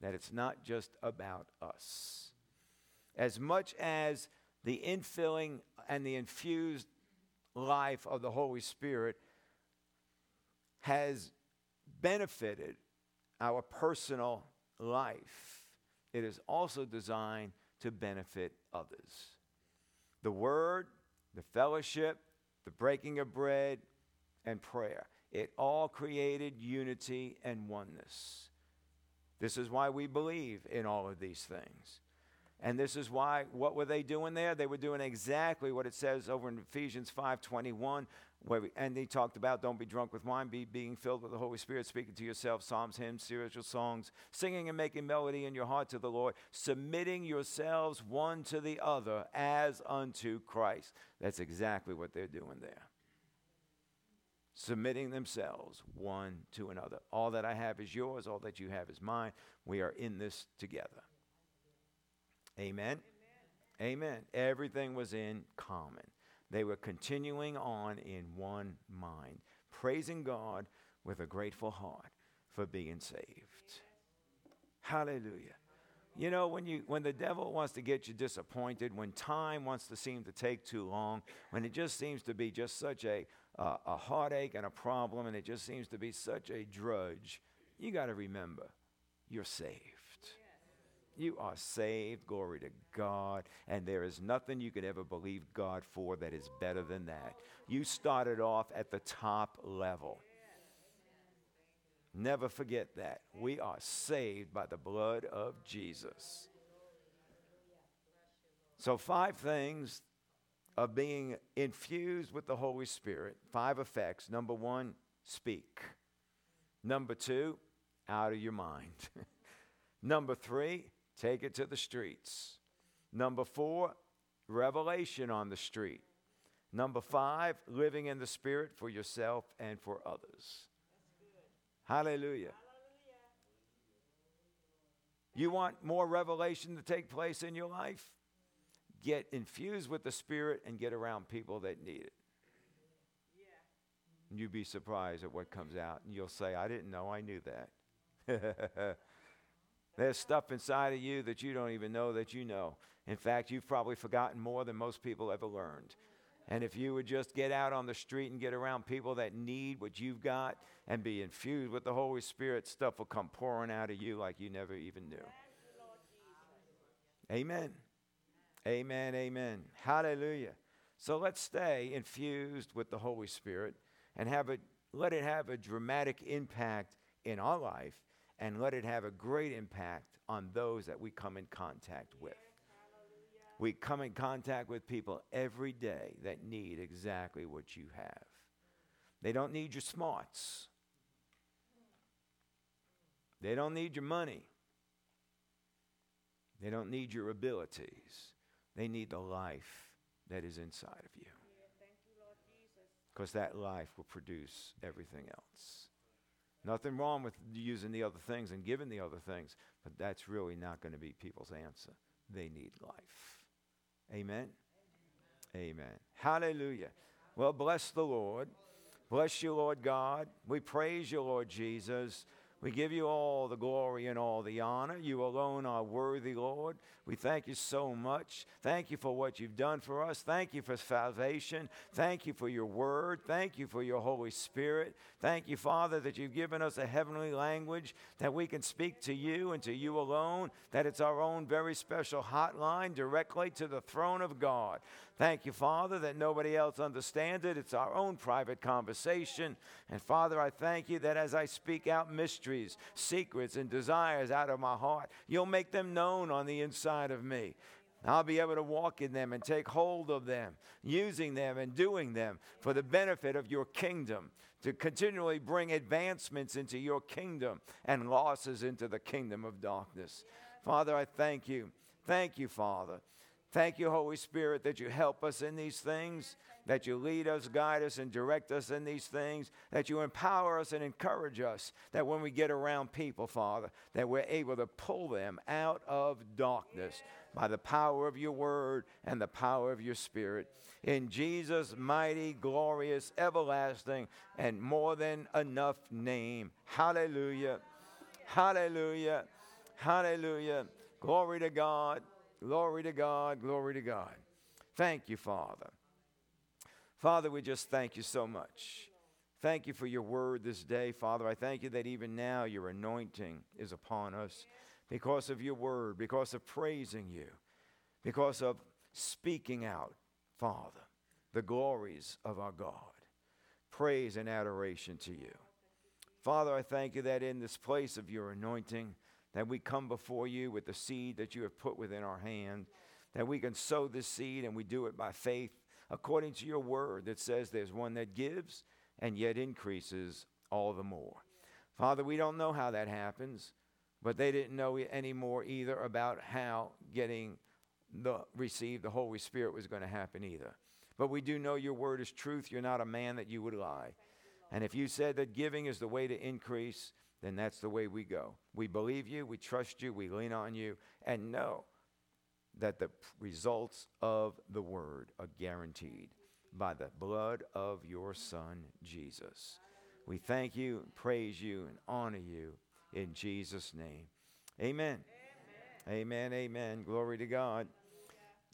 That it's not just about us. As much as the infilling and the infused life of the Holy Spirit has benefited our personal life, it is also designed to benefit others. The Word, the fellowship, the breaking of bread, and prayer. It all created unity and oneness. This is why we believe in all of these things. And this is why what were they doing there? They were doing exactly what it says over in Ephesians 5:21 where we, and he talked about don't be drunk with wine, be being filled with the Holy Spirit, speaking to yourself, psalms, hymns, spiritual songs, singing and making melody in your heart to the Lord, submitting yourselves one to the other as unto Christ. That's exactly what they're doing there submitting themselves one to another. All that I have is yours, all that you have is mine. We are in this together. Amen. Amen. Everything was in common. They were continuing on in one mind, praising God with a grateful heart for being saved. Hallelujah. You know, when, you, when the devil wants to get you disappointed, when time wants to seem to take too long, when it just seems to be just such a, uh, a heartache and a problem, and it just seems to be such a drudge, you got to remember you're saved. You are saved, glory to God, and there is nothing you could ever believe God for that is better than that. You started off at the top level. Never forget that. We are saved by the blood of Jesus. So, five things of being infused with the Holy Spirit, five effects. Number one, speak. Number two, out of your mind. [laughs] Number three, take it to the streets. Number four, revelation on the street. Number five, living in the Spirit for yourself and for others. Hallelujah. You want more revelation to take place in your life? Get infused with the Spirit and get around people that need it. Yeah. You'd be surprised at what comes out, and you'll say, I didn't know I knew that. [laughs] There's stuff inside of you that you don't even know that you know. In fact, you've probably forgotten more than most people ever learned. And if you would just get out on the street and get around people that need what you've got and be infused with the Holy Spirit, stuff will come pouring out of you like you never even knew. Amen. Amen. Amen. Hallelujah. So let's stay infused with the Holy Spirit and have it, let it have a dramatic impact in our life and let it have a great impact on those that we come in contact with. We come in contact with people every day that need exactly what you have. They don't need your smarts. They don't need your money. They don't need your abilities. They need the life that is inside of you. Because that life will produce everything else. Nothing wrong with using the other things and giving the other things, but that's really not going to be people's answer. They need life. Amen. Amen. Hallelujah. Well, bless the Lord. Bless you, Lord God. We praise you, Lord Jesus. We give you all the glory and all the honor. You alone are worthy, Lord. We thank you so much. Thank you for what you've done for us. Thank you for salvation. Thank you for your word. Thank you for your Holy Spirit. Thank you, Father, that you've given us a heavenly language that we can speak to you and to you alone, that it's our own very special hotline directly to the throne of God. Thank you, Father, that nobody else understands it. It's our own private conversation. And Father, I thank you that as I speak out mysteries, secrets, and desires out of my heart, you'll make them known on the inside of me. I'll be able to walk in them and take hold of them, using them and doing them for the benefit of your kingdom, to continually bring advancements into your kingdom and losses into the kingdom of darkness. Father, I thank you. Thank you, Father. Thank you, Holy Spirit, that you help us in these things, that you lead us, guide us, and direct us in these things, that you empower us and encourage us, that when we get around people, Father, that we're able to pull them out of darkness by the power of your word and the power of your spirit. In Jesus' mighty, glorious, everlasting, and more than enough name. Hallelujah. Hallelujah. Hallelujah. Glory to God. Glory to God, glory to God. Thank you, Father. Father, we just thank you so much. Thank you for your word this day, Father. I thank you that even now your anointing is upon us because of your word, because of praising you, because of speaking out, Father, the glories of our God. Praise and adoration to you. Father, I thank you that in this place of your anointing, that we come before you with the seed that you have put within our hand, that we can sow this seed and we do it by faith according to your word that says there's one that gives and yet increases all the more. Father, we don't know how that happens, but they didn't know any more either about how getting the receive the Holy Spirit was going to happen either. But we do know your word is truth. You're not a man that you would lie. And if you said that giving is the way to increase, then that's the way we go. We believe you, we trust you, we lean on you, and know that the results of the word are guaranteed by the blood of your Son, Jesus. We thank you, praise you, and honor you in Jesus' name. Amen. Amen, amen. amen. Glory to God.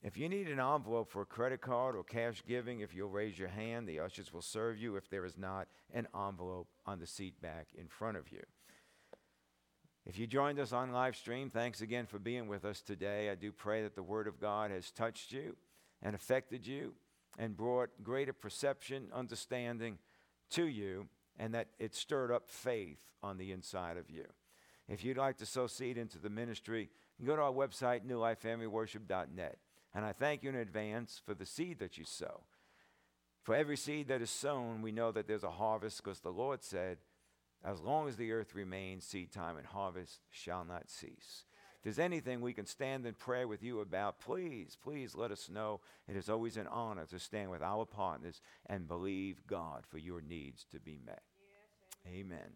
If you need an envelope for a credit card or cash giving, if you'll raise your hand, the ushers will serve you if there is not an envelope on the seat back in front of you. If you joined us on live stream, thanks again for being with us today. I do pray that the Word of God has touched you and affected you and brought greater perception, understanding to you, and that it stirred up faith on the inside of you. If you'd like to sow seed into the ministry, go to our website, newlifefamilyworship.net. And I thank you in advance for the seed that you sow. For every seed that is sown, we know that there's a harvest because the Lord said, as long as the earth remains, seed time and harvest shall not cease. If there's anything we can stand in prayer with you about, please, please let us know. It is always an honor to stand with our partners and believe God for your needs to be met. Yes, amen. amen.